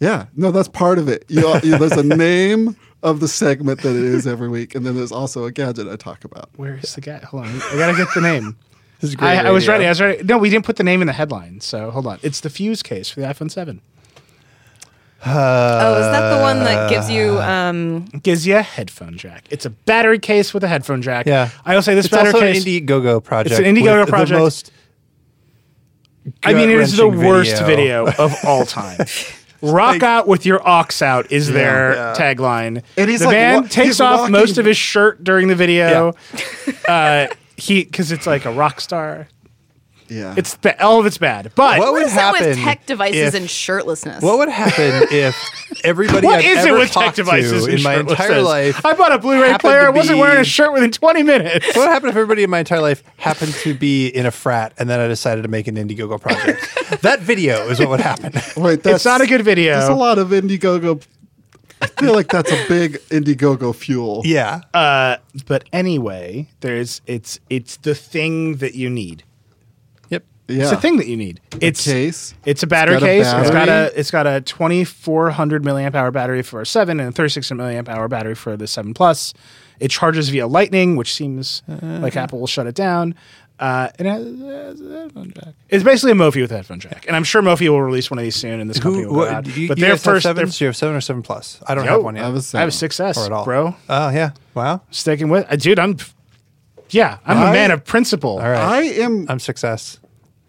B: yeah, no, that's part of it. You, you, there's a name of the segment that it is every week, and then there's also a gadget I talk about.
A: Where is the gadget? Hold on. I gotta get the name.
C: This is great.
A: I, I was ready. I was ready. No, we didn't put the name in the headline. So hold on. It's the Fuze case for the iPhone 7.
D: oh, is that the one that gives you? Um,
A: gives you a headphone jack. It's a battery case with a headphone jack.
C: Yeah.
A: I will say this
C: It's
A: battery
C: also an
A: case.
C: Indiegogo project.
A: It's an Indiegogo
C: with
A: project.
C: The most
A: I mean, it is the worst video, of all time. Rock out with your ox out is their
C: Yeah.
A: tagline.
B: And he's
A: the
B: like
A: man
B: wa-
A: takes off
B: walking-
A: most of his shirt during the video. uh, he because it's like a rock star.
B: Yeah,
A: It's ba- all of it's bad. But
C: What would
D: what is it with tech devices
C: if-
D: and shirtlessness?
C: What would happen if everybody
A: What
C: I've
A: is it
C: ever
A: with tech
C: talked to
A: devices and
C: in my
A: shirtlessness?
C: entire life?
A: I bought a Blu-ray
C: happened
A: player.
C: to
A: I wasn't wearing a
C: be-
A: shirt within 20 minutes.
C: What would happen if everybody in my entire life happened to be in a frat and then I decided to make an Indiegogo project? that video is what would happen.
B: Wait, that's
A: not a good video.
B: There's a lot of Indiegogo. I feel like that's a big Indiegogo fuel.
C: yeah.
A: Uh, but anyway, there's it's it's the thing that you need.
C: yep.
B: yeah.
A: It's the thing that you need. It's a
B: case.
A: It's a battery
B: got a
A: case. It's got a it's got a 2400 milliamp hour battery for a 7 and a 36 milliamp hour battery for the 7 Plus. It charges via Lightning, which seems like Apple will shut it down. Uh, and it has, it has a headphone jack. It's basically a Mophie with a headphone jack, and I'm sure Mophie will release one of these soon, and this company will go
C: what,
A: out.
C: do you,
A: but
C: you
A: their
C: guys have
A: first, their,
C: sevens? Do you have seven or seven plus? I don't
A: Yo,
C: have one yet.
B: I was
A: I have a
B: saying.
A: 6S,
C: or at all.
A: bro.
C: Oh yeah. Wow.
A: Sticking with, uh, dude. I'm, yeah, I'm a
B: I-
A: man of principle.
C: All right.
B: I am
C: I'm success.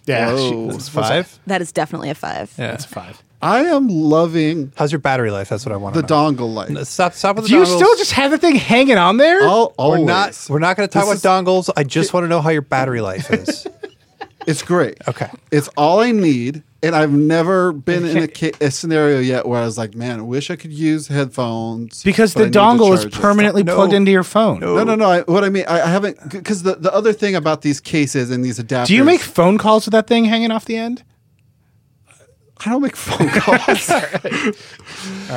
A: Yeah,
B: Whoa.
A: she-
C: It's five.
D: That is definitely a five.
C: Yeah.
A: That's a five.
B: I am loving
C: How's your battery life? That's what I want.
B: the
C: to know.
B: dongle light.
C: Stop. Stop with the
A: Do you
C: dongles.
A: still just have the thing hanging on there?
B: Al-
C: We're
B: always.
C: not. We're not going to talk
B: This
C: about dongles. I just want to know how your battery life is.
B: It's great.
C: Okay.
B: It's all I need. And I've never been in a, ca- a scenario yet where I was like, man, I wish I could use headphones.
A: because
B: but
A: the
B: I need to
A: dongle is
B: charge it."
A: permanently
C: No.
A: plugged into your phone.
B: No, no, no. I, what I mean, I, I haven't, because the, the other thing about these cases and these adapters.
A: Do you make phone calls with that thing hanging off the end?
B: I don't make phone calls.
A: All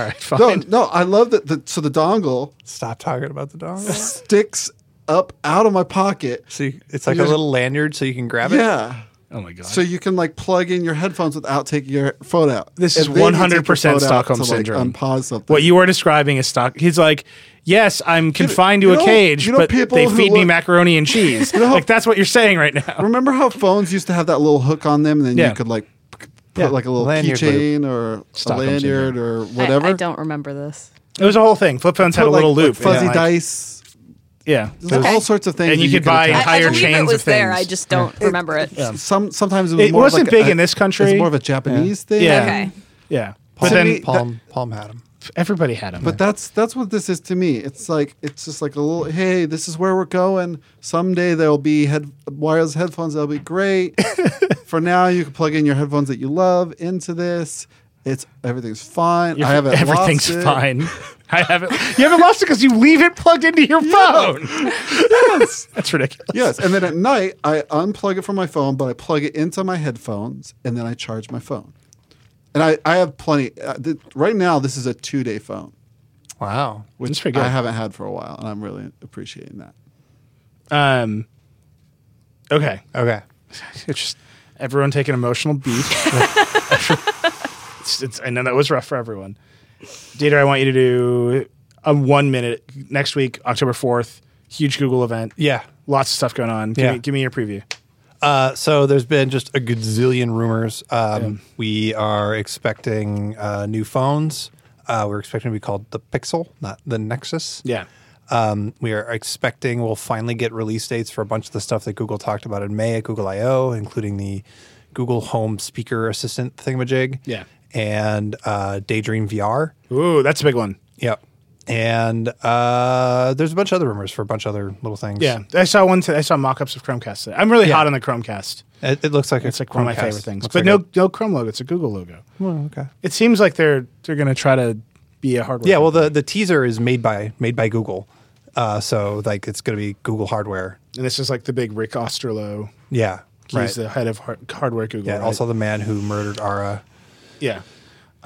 A: right, fine.
B: no, no. I love that. The, so the dongle
C: Stop talking about the dongle.
B: sticks up out of my pocket.
C: See, it's like a little lanyard, so you can grab it.
B: Yeah.
A: Oh my god.
B: So you can like plug in your headphones without taking your phone out.
A: This is
B: And then you take your
A: 100%
B: phone out
A: Stockholm
B: to, like,
A: syndrome.
B: unpause something.
A: what you are describing is stock. He's like, yes, I'm confined to
B: you
A: a
B: know-
A: cage,
B: you know
A: but
B: people
A: they
B: who
A: feed me
B: look-
A: macaroni and cheese.
B: know how-
A: like that's what you're saying right now.
B: Remember how phones used to have that little hook on them, and then
A: Yeah.
B: you could like p- put
A: Yeah.
B: like a little
C: Lanyard
B: keychain or
A: Stockholm
B: a lanyard or whatever.
F: I, I don't remember this.
A: It was a whole thing. Flip phones had
B: Put,
A: a little
B: like,
A: loop,
B: fuzzy
A: and, like,
B: dice.
A: Yeah,
B: There's all sorts of things,
A: And
B: that
A: you could buy
B: attach.
A: entire
D: I, I
A: chains
D: it
A: of
D: was there.
A: things.
D: I just don't remember it.
B: Some sometimes it was.
A: It
B: more
A: wasn't
B: like
A: big
B: a-
A: in this country.
B: It's more of a Japanese thing.
A: Yeah.
D: Okay.
A: yeah. But
B: Palm-
A: then
B: me-
C: Palm, Palm had them.
A: Everybody had them.
B: But that's that's what this is to me. It's like it's just like a little. Hey, this is where we're going. Someday there'll be head wireless headphones. That'll be great. For now, you can plug in your headphones that you love into this. It's everything's fine. I haven't.
A: everything's
B: lost it.
A: fine. I haven't. You haven't lost it because you leave it plugged into your phone.
B: Yes.
A: That's ridiculous.
B: Yes, and then at night I unplug it from my phone, but I plug it into my headphones, and then I charge my phone. And I, I have plenty. Uh, th- right now, this is a two day phone,
C: Wow.
B: which
A: good.
B: I haven't had for a while, and I'm really appreciating that.
A: Um. Okay.
C: Okay.
A: It's just everyone taking emotional beat. it's, it's, I know that was rough for everyone. Dieter, I want you to do a one minute next week, October fourth. Huge Google event.
C: Yeah.
A: Lots of stuff going on. Give,
C: Yeah.
A: me, give me your preview.
C: Uh, so there's been just a gazillion rumors. Um, We are expecting uh, new phones. Uh, we're expecting to be called the Pixel, not the Nexus.
A: Yeah.
C: Um, we are expecting we'll finally get release dates for a bunch of the stuff that Google talked about in May at Google I/O, including the Google Home Speaker Assistant thingamajig.
A: Yeah.
C: and uh, Daydream VR.
A: Ooh, that's a big one.
C: Yep. And uh, there's a bunch of other rumors for a bunch of other little things.
A: Yeah, I saw one. T- I saw mock-ups of Chromecast. Today. I'm really
C: Yeah.
A: hot on the Chromecast.
C: it, it looks like
A: It's
C: a
A: like one of my favorite things.
C: Looks
A: but
C: like
A: no, no Chrome logo. It's a Google logo.
C: well, okay.
A: It seems like they're they're going to try to be a hardware.
C: Yeah, well,
A: company.
C: the, the teaser is made by made by Google, uh, so like it's going to be Google hardware.
A: and this is like the big Rick Osterloh.
C: Yeah,
A: He's
C: right.
A: the head of har- hardware at Google.
C: yeah,
A: right?
C: also the man who murdered Ara.
A: yeah,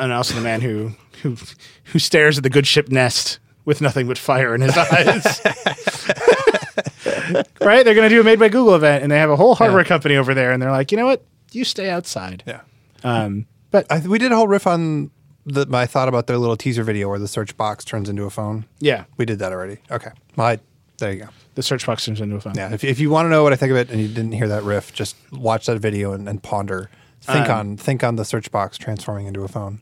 A: and also the man who who who stares at the good ship nest with nothing but fire in his eyes. right? They're going to do a made by Google event, and they have a whole hardware
C: Yeah.
A: company over there, and they're like, you know what? You stay outside.
C: Yeah,
A: Um, but
C: I, we did a whole riff on the, my thought about their little teaser video where the search box turns into a phone.
A: yeah,
C: We did that already. Okay, well, I, there you go.
A: the search box turns into a phone.
C: Yeah, if, if you want to know what I think of it and you didn't hear that riff, just watch that video and, and ponder. Think
A: Um,
C: on think on the search box transforming into a phone.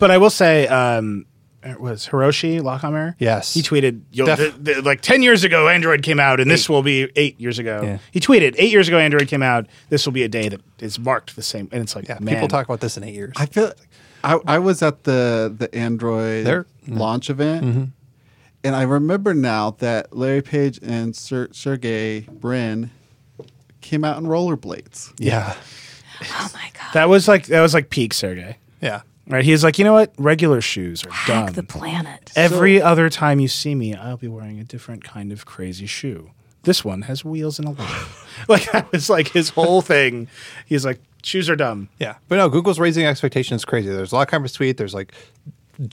A: But I will say, um, it was Hiroshi Lockheimer?
C: Yes.
A: He tweeted,
C: Def-
A: th- th- like 10 years ago, Android came out, and this will be eight years ago.
C: Yeah.
A: He tweeted, eight years ago, Android came out. This will be a day that is marked the same. And it's like,
C: Yeah,
A: man.
C: people talk about this in eight years.
B: I feel. I, I was at the the Android
C: There-
B: launch event,
A: Mm-hmm.
B: and I remember now that Larry Page and Ser- Sergey Brin came out in rollerblades.
C: yeah,
D: Oh my god.
A: That was like, that was like peak Sergey.
C: yeah.
A: Right? He's like, you know what? Regular shoes are
D: Hack
A: dumb.
D: the planet.
A: Every other time you see me, I'll be wearing a different kind of crazy shoe. This one has wheels and a line. like, that was like his whole thing. He's like, shoes are dumb.
C: Yeah, but no, Google's raising expectations crazy. There's a lot of kind of tweet. There's like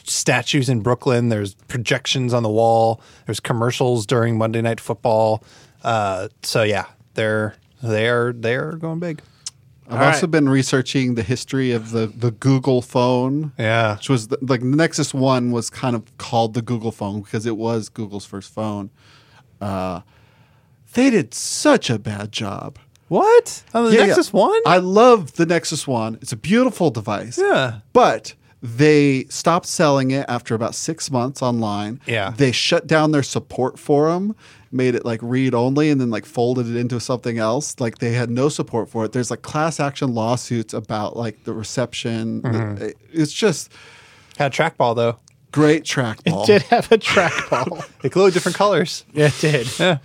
C: statues in Brooklyn. There's projections on the wall. There's commercials during Monday Night Football. Uh, so yeah, they're they're they're going big.
B: I've
A: All
B: also
A: right.
B: been researching the history of the the Google phone.
C: Yeah,
B: which was the, like the Nexus One was kind of called the Google phone because it was Google's first phone. Uh, They did such a bad job.
C: What? On the
B: Yeah, yeah.
C: Nexus One?
B: I love the Nexus One. It's a beautiful device.
C: Yeah.
B: But they stopped selling it after about six months online.
C: Yeah.
B: They shut down their support forum, made it like read only, and then like folded it into something else. Like they had no support for it. There's like class action lawsuits about like the reception.
C: Mm-hmm.
B: It's just
C: Had a trackball though.
B: great trackball.
A: It did have a trackball.
C: It glowed different colors.
A: yeah, it did.
C: Yeah.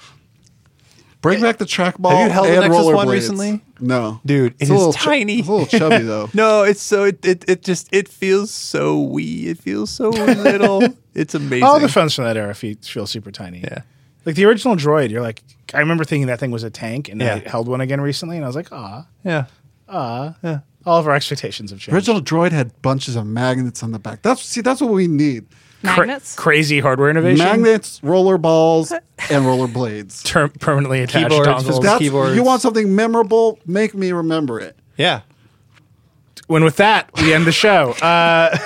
B: Bring back the trackball.
C: Have you held the
B: and
C: Nexus One recently?
B: No,
C: Dude,
B: It's
C: it
B: a little
C: tiny.
B: it's a little chubby though.
C: No, it's so it, it it just it feels so wee. It feels so little. It's amazing.
A: All the phones from that era feel super tiny.
C: Yeah.
A: Like the original Droid, you're like, I remember thinking that thing was a tank, and
C: Yeah.
A: I held one again recently, and I was like, ah,
C: Yeah. ah, yeah.
A: all of our expectations have changed.
B: Original Droid had bunches of magnets on the back. That's see, that's what we need.
A: Cra-
D: Magnets.
A: crazy hardware innovation.
B: Magnets, roller balls, and roller blades.
A: Ter- permanently attached
C: Keyboards,
A: dongles.
C: physical
B: That's
C: keyboards.
B: you want something memorable. Make me remember it.
C: Yeah.
A: when with that we end the show. Uh,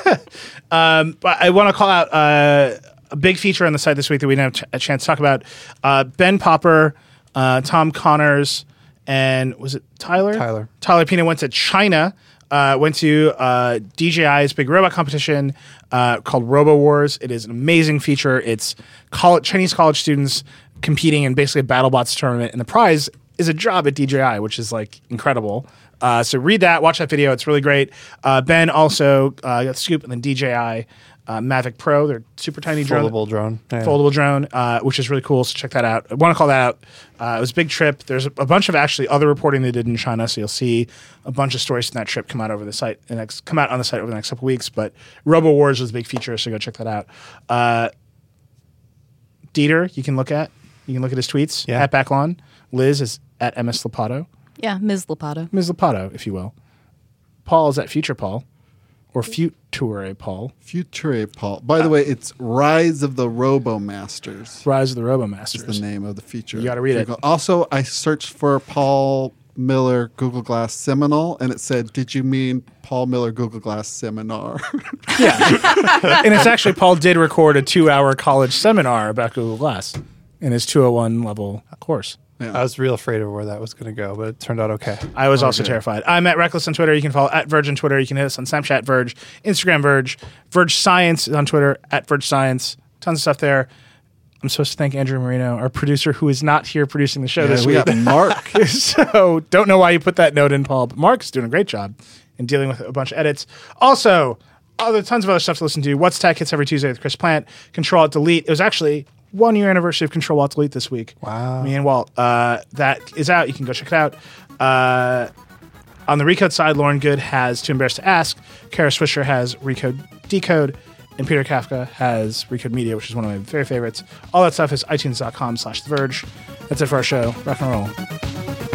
A: um, but I want to call out uh, a big feature on the site this week that we didn't have a chance to talk about. Uh, ben Popper, uh, Tom Connors, and was it Tyler?
C: Tyler.
A: Tyler Pina went to China. Uh, went to uh, DJI's big robot competition uh, called Robo Wars. It is an amazing feature. It's college, Chinese college students competing in basically a BattleBots tournament, and the prize is a job at DJI, which is like incredible. Uh, so read that, watch that video. It's really great. Uh, ben also uh, got Scoop and then DJI uh, Mavic Pro. They're super tiny drone
C: Foldable drone. Yeah.
A: foldable drone, uh, which is really cool. So check that out. I want to call that out. Uh, it was a big trip. There's a, a bunch of actually other reporting they did in China, so you'll see a bunch of stories from that trip come out over the site and next come out on the site over the next couple weeks. But Robo Wars was a big feature, so go check that out. Uh, Dieter, you can look at. You can look at his tweets
C: Yeah.
A: at Backlon. Liz is at MS Lopatto.
D: Yeah, Ms. Lopatto.
A: Ms. Lopatto, if you will. Paul is at Future Paul or Future Paul.
B: Future Paul. By the way, it's Rise of the Robo Masters.
A: Rise of the Robo
B: Is the name of the feature.
A: You gotta read it.
B: Also, I searched for Paul Miller Google Glass Seminole, and it said, "Did you mean Paul Miller Google Glass Seminar?"
A: Yeah. and it's actually Paul did record a two hour college seminar about Google Glass in his 201 level course.
C: I was real afraid of where that was going to go, but it turned out okay.
A: I was also terrified. I'm at Reckless on Twitter. You can follow at Verge on Twitter. You can hit us on Snapchat Verge, Instagram Verge, Verge Science on Twitter, at Verge Science. Tons of stuff there. I'm supposed to thank Andrew Marino, our producer, who is not here producing the show
B: Yeah,
A: this
B: we
A: week.
B: got Mark.
A: so don't know why you put that note in, Paul. But Mark's doing a great job in dealing with a bunch of edits. Also, other tons of other stuff to listen to. What's Tech hits every Tuesday with Chris Plant. Control Delete. It was actually one year anniversary of Control Alt Delete this week.
C: Wow.
A: Me and Walt. Uh, that is out. You can go check it out. Uh, on the Recode side, Lauren Goode has Too Embarrassed to Ask. Kara Swisher has Recode Decode. And Peter Kafka has Recode Media, which is one of my very favorites. All that stuff is itunes.com slash The Verge. That's it for our show. Rock and roll.